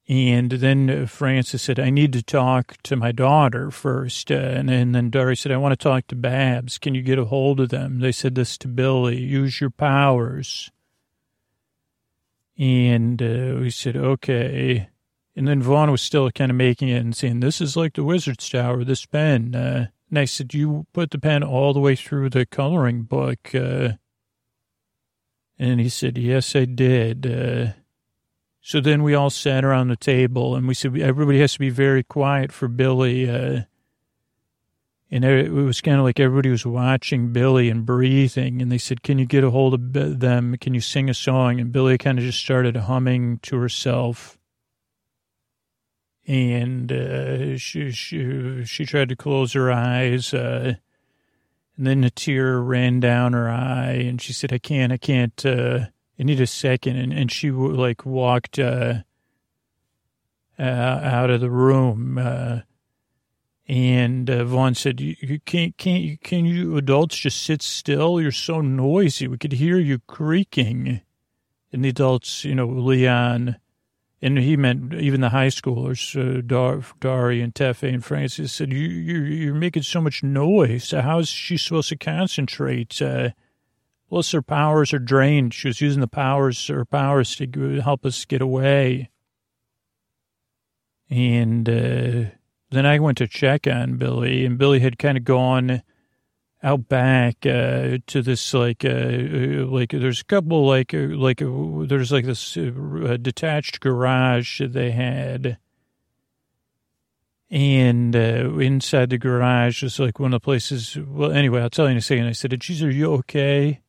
And then uh, Francis said, I need to talk to my daughter first. Uh, and, and, then Dari said, I want to talk to Babs. Can you get a hold of them? They said this to Billy, use your powers. And uh, we said, okay. And then Vaughn was still kind of making it and saying, this is like the Wizard's Tower, this pen. Uh, and I said, you put the pen all the way through the coloring book? Uh, and he said, yes, I did. Uh, so then we all sat around the table and we said, everybody has to be very quiet for Billy. Uh, and it was kind of like everybody was watching Billy and breathing. And they said, can you get a hold of them? Can you sing a song? And Billy kind of just started humming to herself and uh, she, she she tried to close her eyes, uh, and then a tear ran down her eye, and she said, "I can't, I can't, uh, I need a second. and and she like walked uh, uh, out of the room. Uh, and Vaughn said, you, you can't, can't you, can you adults just sit still? You're so noisy. We could hear you creaking. And the adults, you know, Leon, and he meant even the high schoolers, uh, Dar, Dari and Tefe and Francis said, you, you, you're making so much noise. How is she supposed to concentrate? Uh, plus her powers are drained. She was using the powers, her powers to help us get away. And uh, then I went to check on Billy, and Billy had kind of gone out back uh, to this like uh, uh like there's a couple like uh, like uh, there's like this uh, detached garage that they had. And inside the garage was like one of the places well anyway i'll tell you in a second. I said geez are you okay?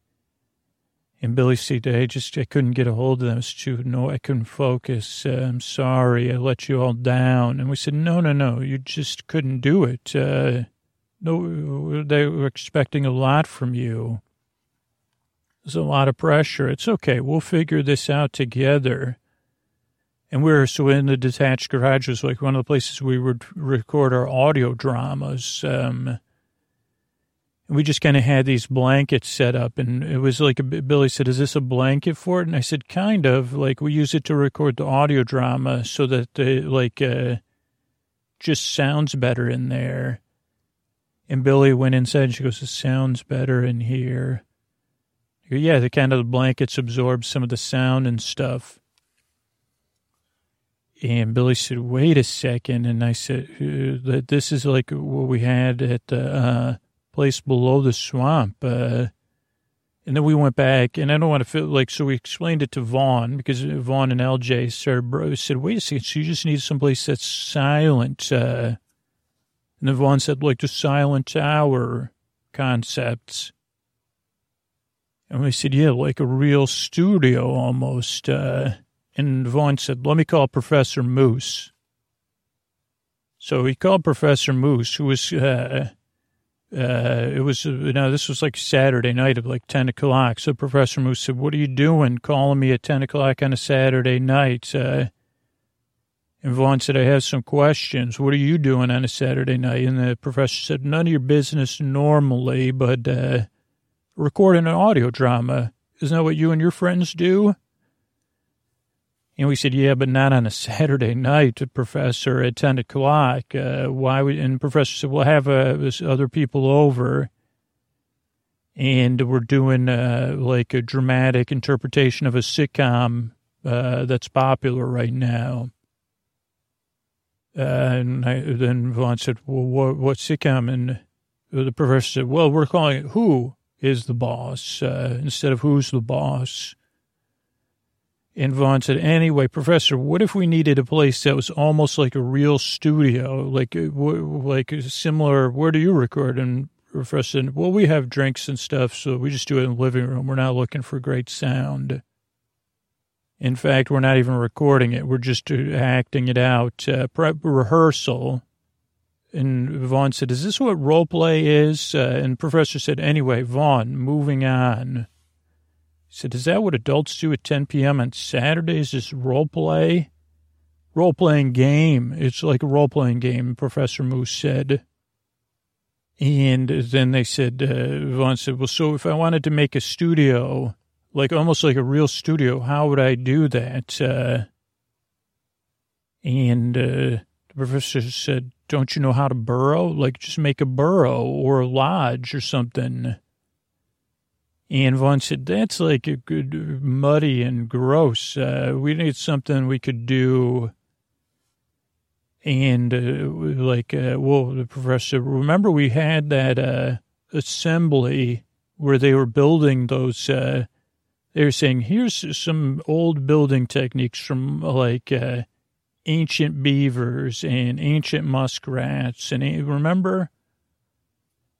And billy said i just i couldn't get a hold of them. It's too no i couldn't focus. I'm sorry. I let you all down. And we said no no no. You just couldn't do it no, they were expecting a lot from you. There's a lot of pressure. It's okay. We'll figure this out together. And we are so in the detached garage was like one of the places we would record our audio dramas. Um, we just kind of had these blankets set up, and it was like a, Billy said, "Is this a blanket for it?" And I said, "Kind of. Like we use it to record the audio drama, so that the like uh, just sounds better in there." And Billy went inside and she goes, it sounds better in here. Go, yeah, the kind of the blankets absorb some of the sound and stuff. And Billy said, wait a second. And I said, uh, this is like what we had at the uh, place below the swamp. Uh, and then we went back, and I don't want to feel like, so we explained it to Vaughn because Vaughn and LJ started, said, wait a second, so you just need someplace that's silent. Uh, and said, like the silent tower concepts. And we said, yeah, like a real studio almost. Uh, and Vaughn said, let me call Professor Moose. So he called Professor Moose, who was, uh, uh, it was, uh, now this was like Saturday night of like 10 o'clock. So Professor Moose said, what are you doing calling me at 10 o'clock on a Saturday night? Uh, and Vaughn said, I have some questions. What are you doing on a Saturday night? And the professor said, none of your business normally, but uh, recording an audio drama. Isn't that what you and your friends do? And we said, yeah, but not on a Saturday night, professor, at 10 o'clock. Uh, why would, and the professor said, we'll have uh, other people over. And we're doing uh, like a dramatic interpretation of a sitcom uh, that's popular right now. And I, then Vaughn said, well, what, what's sitcom? And the professor said, well, we're calling it Who is the Boss uh, instead of Who's the Boss. And Vaughn said, anyway, Professor, what if we needed a place that was almost like a real studio, like uh, like similar, where do you record? And Professor said, well, we have drinks and stuff, so we just do it in the living room. We're not looking for great sound. In fact, we're not even recording it. We're just uh, acting it out. Uh, prep rehearsal. And Vaughn said, is this what role play is? Uh, and professor said, anyway, Vaughn, moving on. He said, is that what adults do at 10 p.m. on Saturdays? Is role play? Role playing game. It's like a role playing game, Professor Moose said. And then they said, uh, Vaughn said, well, so if I wanted to make a studio, like almost like a real studio. How would I do that? Uh, and uh, the professor said, Don't you know how to burrow? Like just make a burrow or a lodge or something. And Vaughn said, That's like a good muddy and gross. Uh, we need something we could do. And uh, like, uh, well, the professor, remember we had that uh, assembly where they were building those they're saying here's some old building techniques from like uh, ancient beavers and ancient muskrats and remember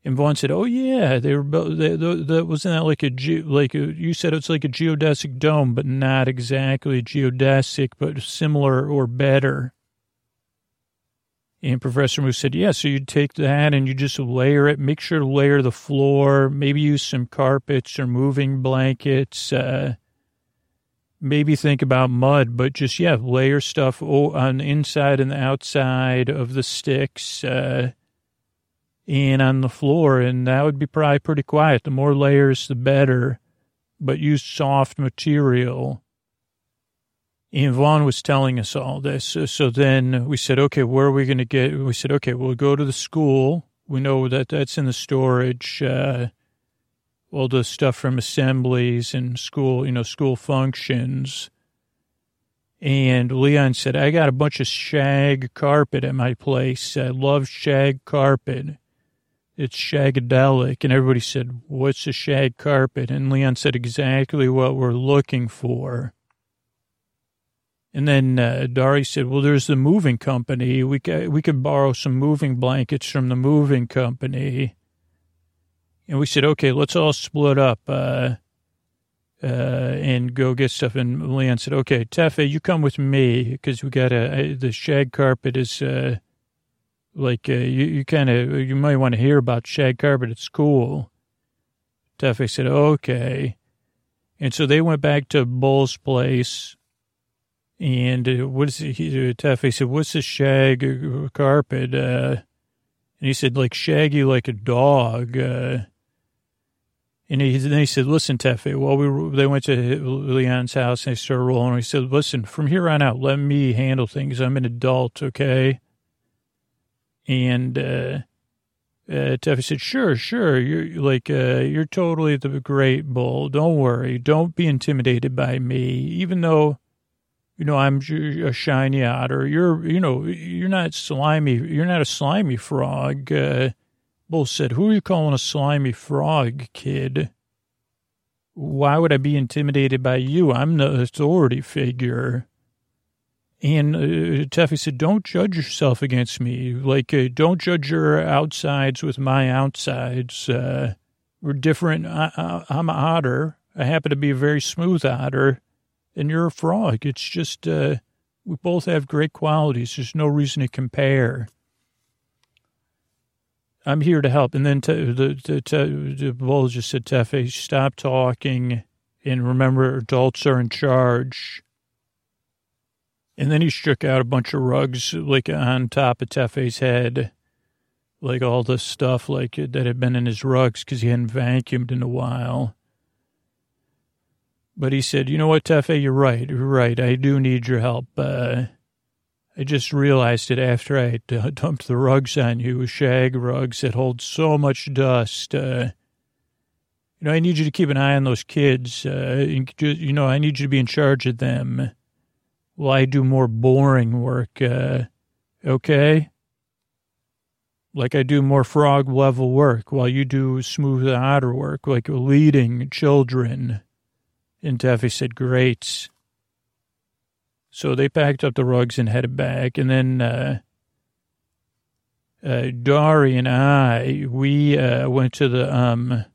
and Vaughn said, "Oh yeah, they were built. That wasn't that like a ge- like a, you said it's like a geodesic dome, but not exactly geodesic, but similar or better." And Professor Moose said, yeah, so you take that and you just layer it, make sure to layer the floor, maybe use some carpets or moving blankets, uh, maybe think about mud, but just, yeah, layer stuff on the inside and the outside of the sticks, uh, and on the floor. And that would be probably pretty quiet. The more layers, the better, but use soft material and Vaughn was telling us all this. So then we said, okay, where are we going to get? We said, okay, we'll go to the school. We know that that's in the storage. Uh, all the stuff from assemblies and school, you know, school functions. And Leon said, I got a bunch of shag carpet at my place. I love shag carpet. it's shagadelic. And everybody said, what's a shag carpet? And Leon said exactly what we're looking for. And then uh, Dari said, well, there's the moving company. We, ca- we could borrow some moving blankets from the moving company. And we said, okay, let's all split up uh, uh, and go get stuff. And Leon said, okay, Tefe, you come with me because we got a, the shag carpet is uh, like uh, you, you kind of you might want to hear about shag carpet at school. Tefe said, okay. And so they went back to Bull's place. And uh, what is? He, Tefe said, what's the shag carpet? Uh, and he said, like shaggy like a dog. Uh, and he, then he said, listen, Tefe, well, we they went to Leon's house and they started rolling. He said, listen, from here on out, let me handle things. I'm an adult, okay? And, uh, uh, said, sure, sure. You're like, uh, you're totally the great bull. Don't worry. Don't be intimidated by me. Even though, you know, I'm a shiny otter. You're, you know, you're not slimy. You're not a slimy frog. Uh, Bull said, who are you calling a slimy frog, kid? Why would I be intimidated by you? I'm the authority figure. And uh, Tefe said, don't judge yourself against me. Like, uh, don't judge your outsides with my outsides. Uh, we're different. I, I, I'm an otter. I happen to be a very smooth otter, and you're a frog. It's just, uh, we both have great qualities. There's no reason to compare. I'm here to help. And then te, the, the, te, the bull just said, Tefe, stop talking and remember adults are in charge. And then he shook out a bunch of rugs, like on top of Tefe's head, like all this stuff, like that had been in his rugs because he hadn't vacuumed in a while. But he said, "You know what, Tefe, you're right. You're right. I do need your help. Uh, I just realized it after I dumped the rugs on you, shag rugs that hold so much dust. Uh, you know, I need you to keep an eye on those kids. Uh, you know, I need you to be in charge of them." Well, I do more boring work, uh, okay? Like I do more frog level work while you do smooth otter work, like leading children. And Tefe said, great. So they packed up the rugs and headed back. And then, uh, uh, Dari and I, we, uh, went to the, um,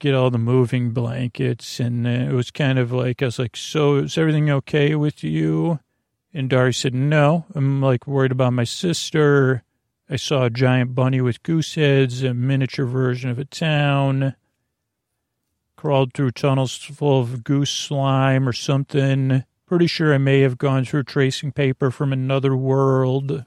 get all the moving blankets. And uh, it was kind of like, I was like, so is everything okay with you? And Dari said, no, I'm like worried about my sister. I saw a giant bunny with goose heads, a miniature version of a town. Crawled through tunnels full of goose slime or something. Pretty sure I may have gone through tracing paper from another world.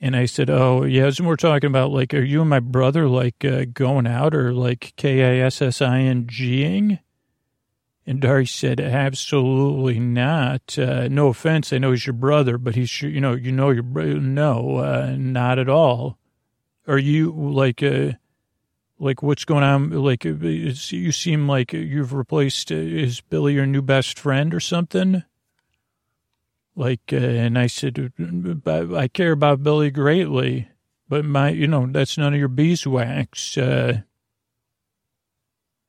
And I said, "Oh, yeah." So we're talking about like, are you and my brother like uh, going out or like K I S S I N G Ging? And Dari said, "Absolutely not. Uh, no offense, I know he's your brother, but he's you know you know your brother. No, uh, not at all. Are you like uh, like what's going on? Like uh, you seem like you've replaced uh, is Billy your new best friend or something?" Like, uh, and I said, I care about Billy greatly, but my, you know, that's none of your beeswax. Uh,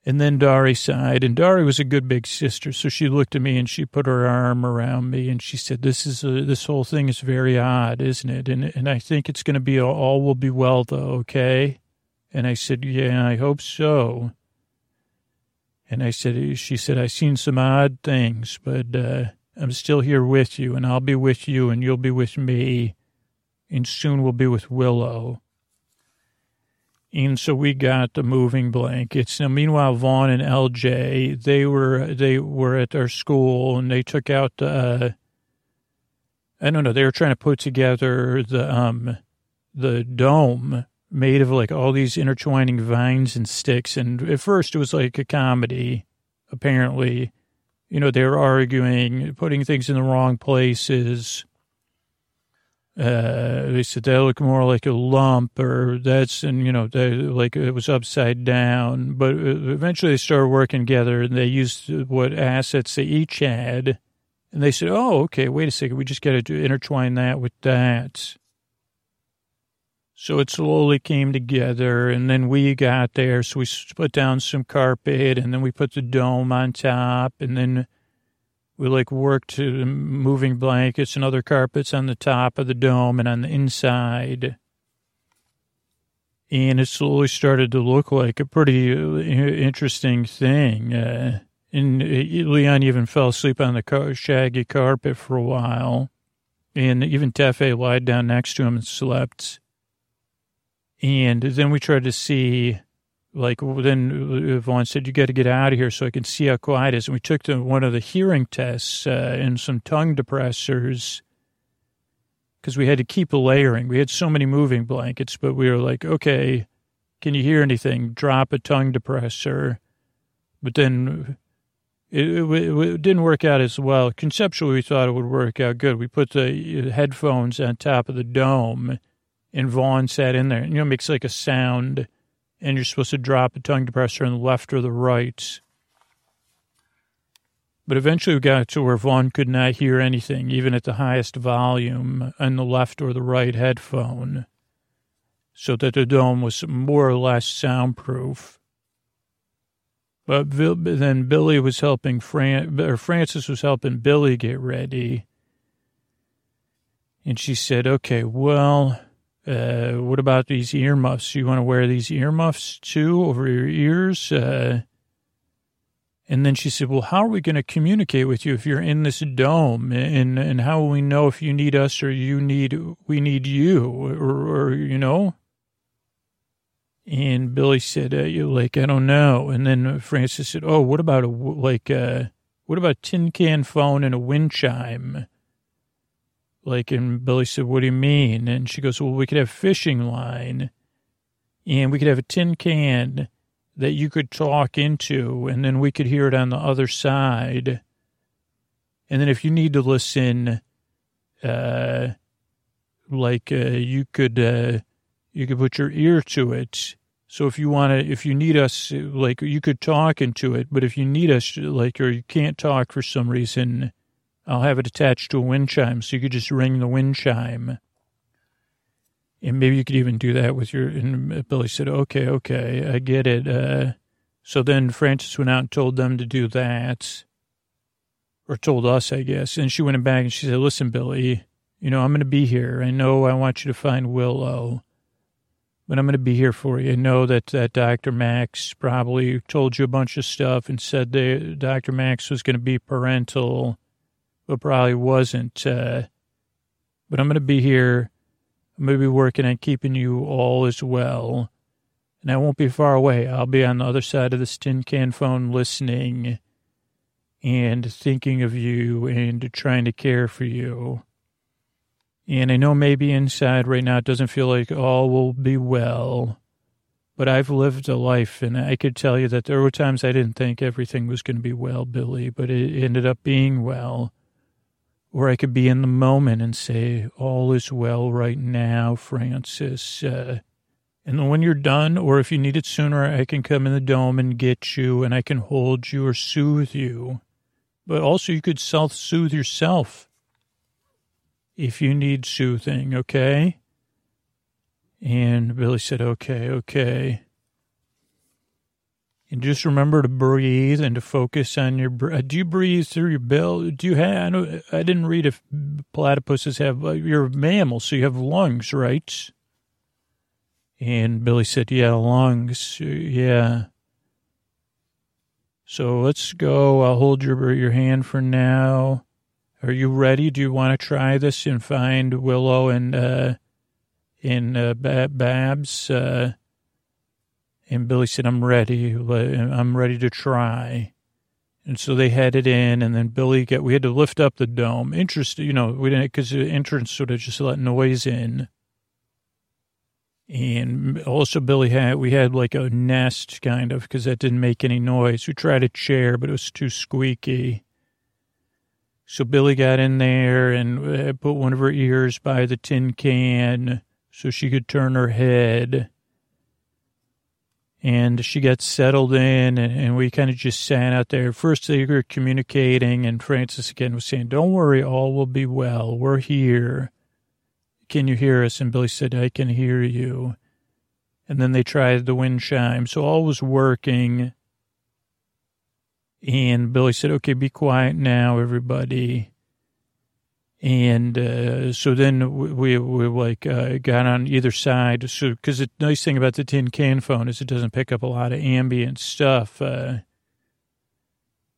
and then Dari sighed, and Dari was a good big sister, so she looked at me and she put her arm around me and she said, "This is a, this whole thing is very odd, isn't it? And and I think it's going to be all will be well, though, okay?" And I said, "Yeah, I hope so." And I said, she said, I've seen some odd things, but uh, I'm still here with you, and I'll be with you, and you'll be with me, and soon we'll be with Willow. And so we got the moving blankets. Now, meanwhile, Vaughn and LJ, they were they were at our school, and they took out the. Uh, I don't know. They were trying to put together the um the dome made of like all these intertwining vines and sticks. And at first, it was like a comedy, apparently you know, they were arguing, putting things in the wrong places. Uh, they said that looked more like a lump or that's, and, you know, they, like it was upside down. But uh, eventually they started working together and they used what assets they each had. And they said, oh, okay, wait a second. We just got to intertwine that with that. So it slowly came together, and then we got there. So we put down some carpet, and then we put the dome on top, and then we like worked moving blankets and other carpets on the top of the dome and on the inside. And it slowly started to look like a pretty uh, interesting thing. Uh, and uh, Leon even fell asleep on the car- shaggy carpet for a while. And even Tefe lied down next to him and slept. And then we tried to see, like, then Vaughn said, you got to get out of here so I can see how quiet it is. And we took the, one of the hearing tests uh, and some tongue depressors because we had to keep layering. We had so many moving blankets, but we were like, okay, can you hear anything? Drop a tongue depressor. But then it, it, it, didn't work out as well. Conceptually, we thought it would work out good. We put the headphones on top of the dome and Vaughn sat in there. You know, it makes like a sound, and you're supposed to drop a tongue depressor on the left or the right. But eventually we got to where Vaughn could not hear anything, even at the highest volume on the left or the right headphone, so that the dome was more or less soundproof. But then Billy was helping Fran, or Francis was helping Billy get ready. And she said, okay, well, uh, what about these earmuffs? You want to wear these earmuffs too over your ears? Uh, and then she said, well, how are we going to communicate with you if you're in this dome? And, and how will we know if you need us or you need, we need you or, or you know? And Billy said, uh, you like, I don't know. And then Francis said, oh, what about a, like, uh, what about tin can phone and a wind chime? Like, and Billy said, what do you mean? And she goes, well, we could have fishing line and we could have a tin can that you could talk into and then we could hear it on the other side. And then if you need to listen, uh, like, uh, you could, uh, you could put your ear to it. So if you want to, if you need us, like you could talk into it, but if you need us, like, or you can't talk for some reason, I'll have it attached to a wind chime so you could just ring the wind chime. And maybe you could even do that with your. And Billy said, okay, okay, I get it. Uh, so then Francis went out and told them to do that. Or told us, I guess. And she went back and she said, listen, Billy, you know, I'm going to be here. I know I want you to find Willow, but I'm going to be here for you. I know that, that Dr. Max probably told you a bunch of stuff and said that Dr. Max was going to be parental but probably wasn't. Uh, but I'm going to be here. I'm going to be working on keeping you all as well. And I won't be far away. I'll be on the other side of this tin can phone listening and thinking of you and trying to care for you. And I know maybe inside right now it doesn't feel like all will be well, but I've lived a life and I could tell you that there were times I didn't think everything was going to be well, Billy, but it ended up being well. Or I could be in the moment and say, all is well right now, Francis. Uh, and when you're done, or if you need it sooner, I can come in the dome and get you and I can hold you or soothe you. But also you could self-soothe yourself if you need soothing, okay? And Billy said, okay, okay. And just remember to breathe and to focus on your. Uh, do you breathe through your bill? Do you have? I, know, I didn't read if platypuses have. Uh, you're a mammal, so you have lungs, right? And Billy said, "Yeah, lungs. Yeah." So let's go. I'll hold your your hand for now. Are you ready? Do you want to try this and find Willow and uh, in uh, Babs? Uh, and Billy said, I'm ready. I'm ready to try. And so they headed in, and then Billy got, we had to lift up the dome. Interesting, you know, we didn't, because the entrance sort of just let noise in. And also Billy had, we had like a nest kind of, because that didn't make any noise. We tried a chair, but it was too squeaky. So Billy got in there and uh, put one of her ears by the tin can so she could turn her head and she got settled in and, and we kind of just sat out there. First they were communicating and Francis again was saying, don't worry, all will be well. We're here. can you hear us? And Billy said, I can hear you. And then they tried the wind chime. So all was working. And Billy said, okay, be quiet now, everybody. And uh, so then we, we like uh, got on either side. So because the nice thing about the tin can phone is it doesn't pick up a lot of ambient stuff. Uh,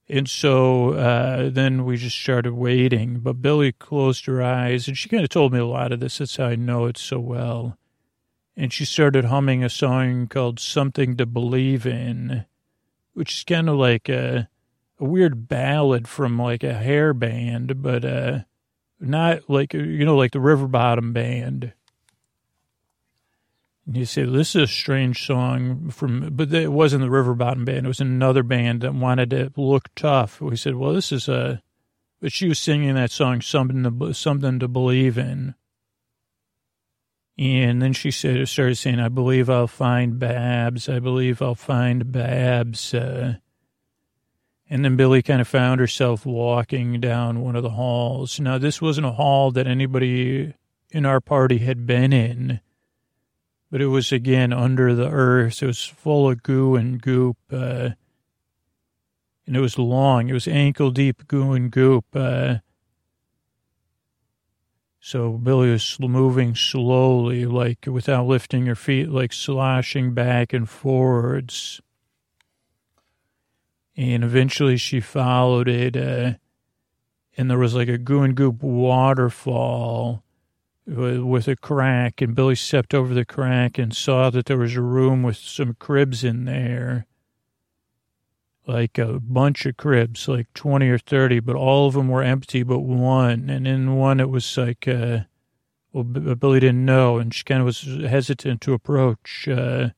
and so uh, then we just started waiting. But Billy closed her eyes, and she kind of told me a lot of this. That's how I know it so well. And she started humming a song called "Something to Believe In," which is kind of like a, a weird ballad from like a hair band, but uh, not like, you know, like the River Bottom Band. And you say, this is a strange song from, but it wasn't the River Bottom Band. It was another band that wanted to look tough. We said, well, this is a, but she was singing that song, something to, something to believe in. And then she said, started saying, I believe I'll find Babs. I believe I'll find Babs. Uh, and then Billy kind of found herself walking down one of the halls. Now, this wasn't a hall that anybody in our party had been in, but it was again under the earth. It was full of goo and goop. Uh, and it was long. It was ankle deep goo and goop. Uh, so Billy was moving slowly, like without lifting her feet, like sloshing back and forwards and eventually she followed it, uh, and there was like a goo and goop waterfall with a crack, and Billy stepped over the crack and saw that there was a room with some cribs in there, like a bunch of cribs, like 20 or 30, but all of them were empty but one, and in one it was like, uh, well, Billy didn't know, and she kind of was hesitant to approach, uh,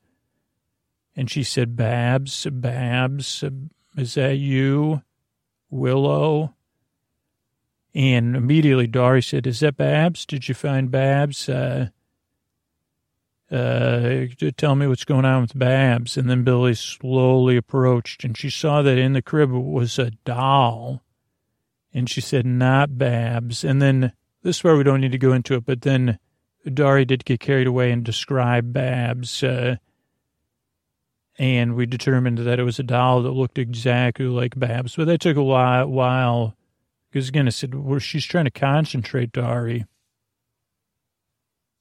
and she said, Babs, Babs, is that you, Willow? And immediately Dari said, Is that Babs? Did you find Babs? Uh, uh, tell me what's going on with Babs. And then Billy slowly approached and she saw that in the crib was a doll. And she said, Not Babs. And then this is where we don't need to go into it, but then Dari did get carried away and describe Babs. Uh, and we determined that it was a doll that looked exactly like Babs. But that took a while, while because again, I said, well, she's trying to concentrate, Dari.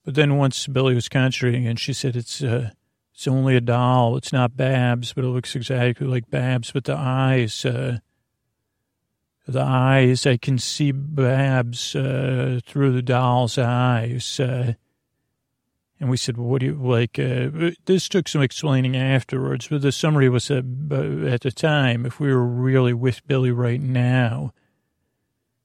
But then once Billy was concentrating, and she said, it's uh, it's only a doll. It's not Babs, but it looks exactly like Babs. But the eyes, uh, the eyes, I can see Babs uh, through the doll's eyes. Uh, and we said, well, what do you like? Uh, this took some explaining afterwards, but the summary was that uh, at the time, if we were really with Billy right now,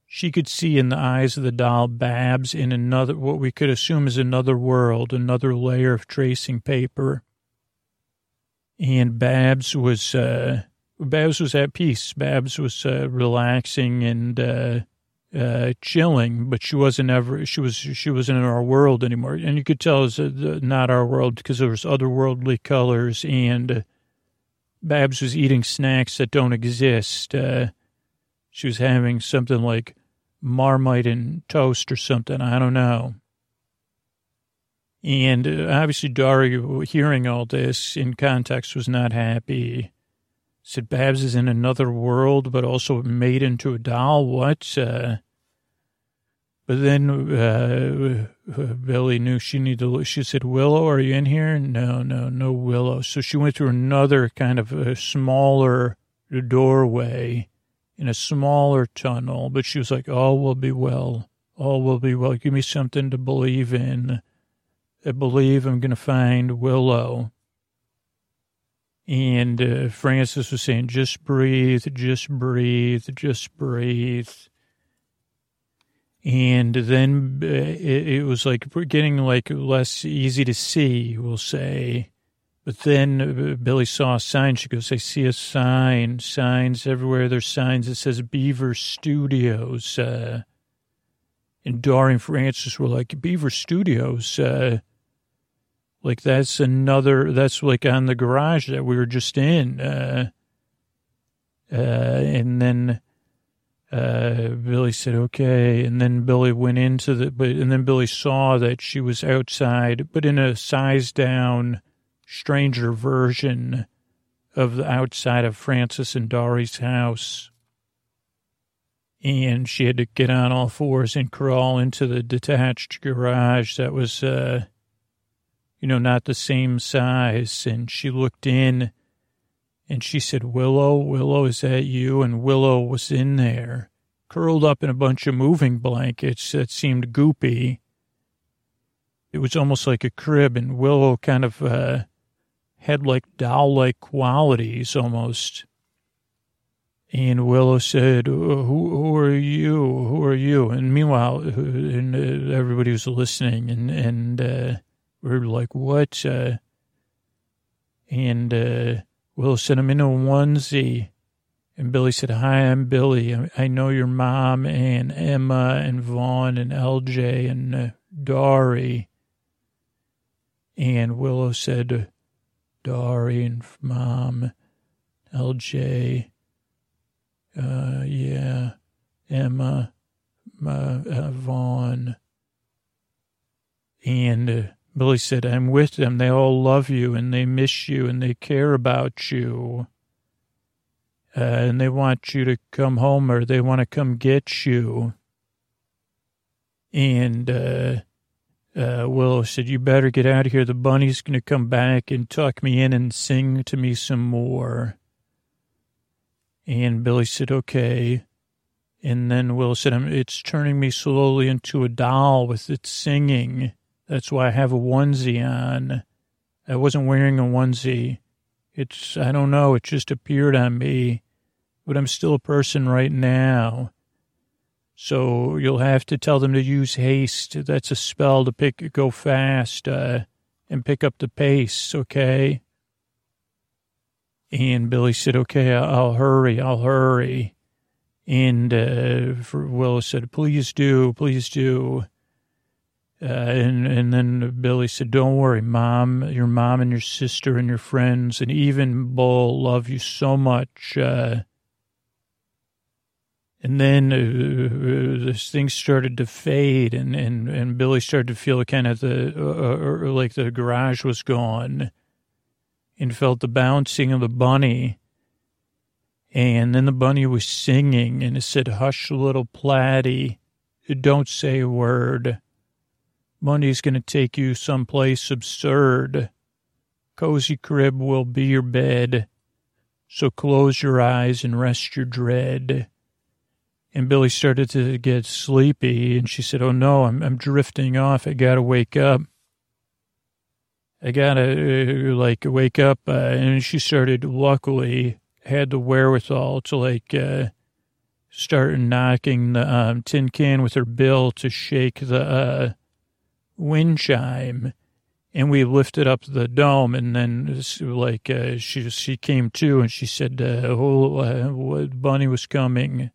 she could see in the eyes of the doll Babs in another, what we could assume is another world, another layer of tracing paper. And Babs was, uh, Babs was at peace. Babs was uh, relaxing and, uh, uh, chilling, but she wasn't ever, she was, she wasn't in our world anymore. And you could tell it's not our world because there was otherworldly colors and Babs was eating snacks that don't exist. Uh, she was having something like marmite and toast or something. I don't know. And uh, obviously, Dari, hearing all this in context, was not happy. Said Babs is in another world, but also made into a doll. What? Uh, but then uh, Billy knew she needed to look. She said, Willow, are you in here? No, no, no Willow. So she went through another kind of a smaller doorway in a smaller tunnel. But she was like, all will be well. All will be well. Give me something to believe in. I believe I'm going to find Willow. And uh, Francis was saying, just breathe, just breathe, just breathe and then uh, it, it, was like getting like less easy to see, we'll say. But then uh, Billy saw a sign. She goes, "I see a sign. Signs everywhere. There's signs that says Beaver Studios." Uh, and Dari and Francis were like, "Beaver Studios." Uh, like that's another. That's like on the garage that we were just in. Uh, uh, and then uh, Billy said, okay. And then Billy went into the, but, and then Billy saw that she was outside, but in a size down, stranger version of the outside of Francis and Dari's house. And she had to get on all fours and crawl into the detached garage that was, uh, you know, not the same size. And she looked in and she said, Willow, Willow, is that you? And Willow was in there, curled up in a bunch of moving blankets that seemed goopy. It was almost like a crib, and Willow kind of uh, had like doll like qualities almost. And Willow said, who, who are you? Who are you? And meanwhile, and uh, everybody was listening, and, and uh, we are like, what? Uh, and uh, Will said, I'm in a onesie. And Billy said, Hi, I'm Billy. I know your mom and Emma and Vaughn and LJ and uh, Dari. And Willow said, Dari and mom, LJ, uh, yeah, Emma, uh, Vaughn. And uh, Billy said, I'm with them. They all love you and they miss you and they care about you. Uh, and they want you to come home or they want to come get you. And uh, uh, Willow said, You better get out of here. The bunny's going to come back and tuck me in and sing to me some more. And Billy said, Okay. And then Will said, It's turning me slowly into a doll with its singing. That's why I have a onesie on. I wasn't wearing a onesie. It's, I don't know, it just appeared on me, but I'm still a person right now. So you'll have to tell them to use haste. That's a spell to pick, go fast, uh, and pick up the pace, okay? And Billy said, okay, I'll hurry, I'll hurry. And, uh, said, please do, please do. Uh, and and then Billy said, "Don't worry, mom. Your mom and your sister and your friends and even Bull love you so much." Uh, and then uh, this thing started to fade, and, and, and Billy started to feel kind of the uh, uh, like the garage was gone, and felt the bouncing of the bunny. And then the bunny was singing, and it said, "Hush, little platy, don't say a word." Money's going to take you someplace absurd. Cozy crib will be your bed. So close your eyes and rest your dread. And Billy started to get sleepy, and she said, Oh no, I'm, I'm drifting off. I gotta wake up. I gotta, uh, like, wake up. Uh, and she started, luckily, had the wherewithal to, like, uh, start knocking the um, tin can with her bill to shake the, uh, wind chime and we lifted up the dome and then like uh, she she came to and she said uh, oh uh, bunny was coming.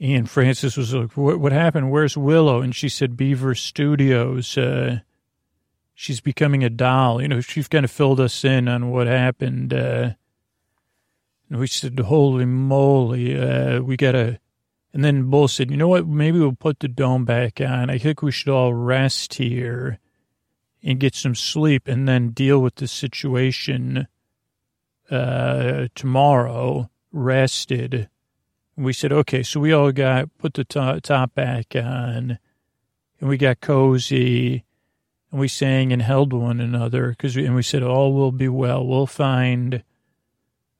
And francis was like what, what happened? Where's willow? And she said beaver studios uh, she's becoming a doll. You know she's kind of filled us in on what happened uh, and we said holy moly uh, we gotta and then Bull said, you know what? Maybe we'll put the dome back on. I think we should all rest here and get some sleep and then deal with the situation uh, tomorrow, rested. And we said, okay, so we all got, put the top, top back on and we got cozy and we sang and held one another because, and we said, all will be well. We'll find,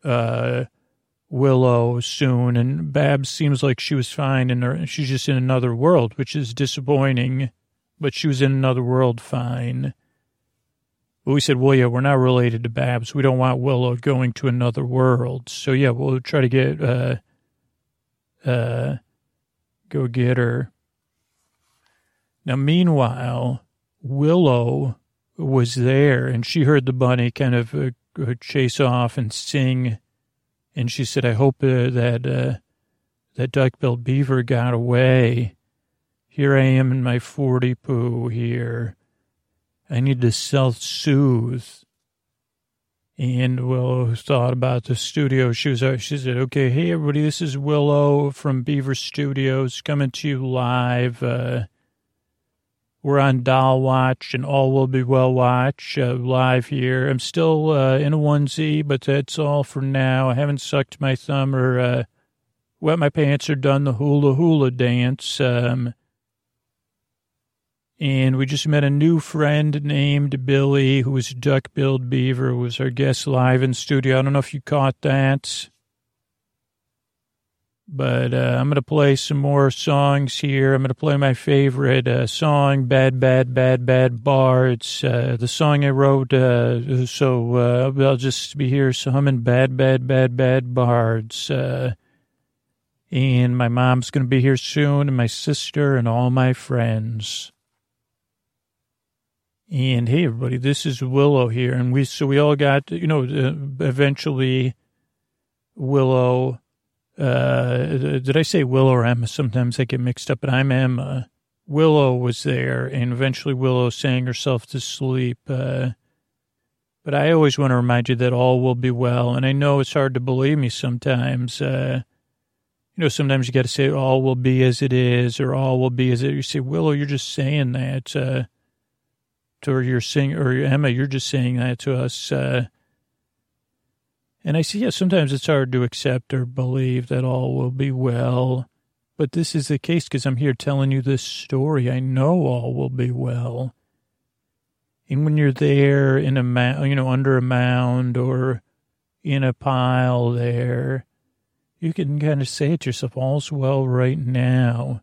uh, Willow soon, and Babs seems like she was fine, and she's just in another world, which is disappointing. But she was in another world fine. But we said, well, yeah, we're not related to Babs. We don't want Willow going to another world. So yeah, we'll try to get uh uh go get her. Now, meanwhile, Willow was there, and she heard the bunny kind of uh, chase off and sing and she said, I hope uh, that uh, that duck-billed beaver got away. Here I am in my 40 poo here. I need to self-soothe. And Willow thought about the studio. She was, uh, she said, okay, hey, everybody, this is Willow from Beaver Studios coming to you live. Uh, we're on Doll Watch and All Will Be Well Watch uh, live here. I'm still uh, in a onesie, but that's all for now. I haven't sucked my thumb or uh, wet my pants or done the hula hula dance. Um, and we just met a new friend named Billy, who was duck-billed beaver, was our guest live in studio. I don't know if you caught that, but uh, I'm going to play some more songs here. I'm going to play my favorite uh, song, "Bad, Bad, Bad, Bad Bar." It's uh, the song I wrote, uh, so uh, I'll just be here humming "Bad, Bad, Bad, Bad Bards." Uh, and my mom's going to be here soon, and my sister, and all my friends. And hey, everybody, this is Willow here, and we so we all got you know eventually Willow. Uh, did I say Willow or Emma? Sometimes I get mixed up, but I'm Emma. Willow was there, and eventually Willow sang herself to sleep. Uh, but I always want to remind you that all will be well, and I know it's hard to believe me sometimes. Uh, you know, sometimes you got to say all will be as it is, or all will be as it. You say, Willow, you're just saying that. Uh, or you're saying, or Emma, you're just saying that to us. Uh, and I see, yeah, sometimes it's hard to accept or believe that all will be well. But this is the case because I'm here telling you this story. I know all will be well. And when you're there in a mound, you know, under a mound or in a pile there, you can kind of say to yourself, all's well right now.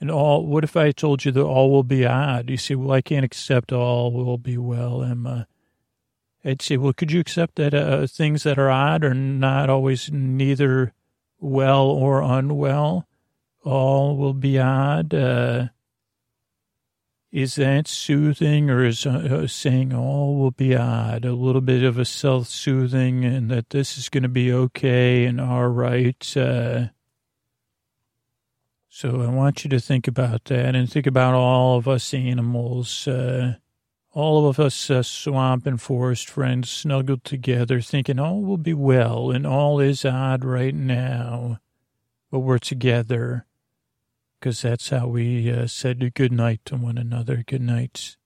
And all, what if I told you that all will be odd? You say, well, I can't accept all will be well, Emma. I'd say, well, could you accept that uh, things that are odd are not always neither well or unwell? All will be odd. Uh, is that soothing or is uh, saying all will be odd a little bit of a self-soothing and that this is going to be okay and all right? Uh, so I want you to think about that and think about all of us animals, uh, all of us uh, swamp and forest friends snuggled together, thinking all will be well and all is odd right now, but we're together because that's how we uh, said good night to one another. Good night.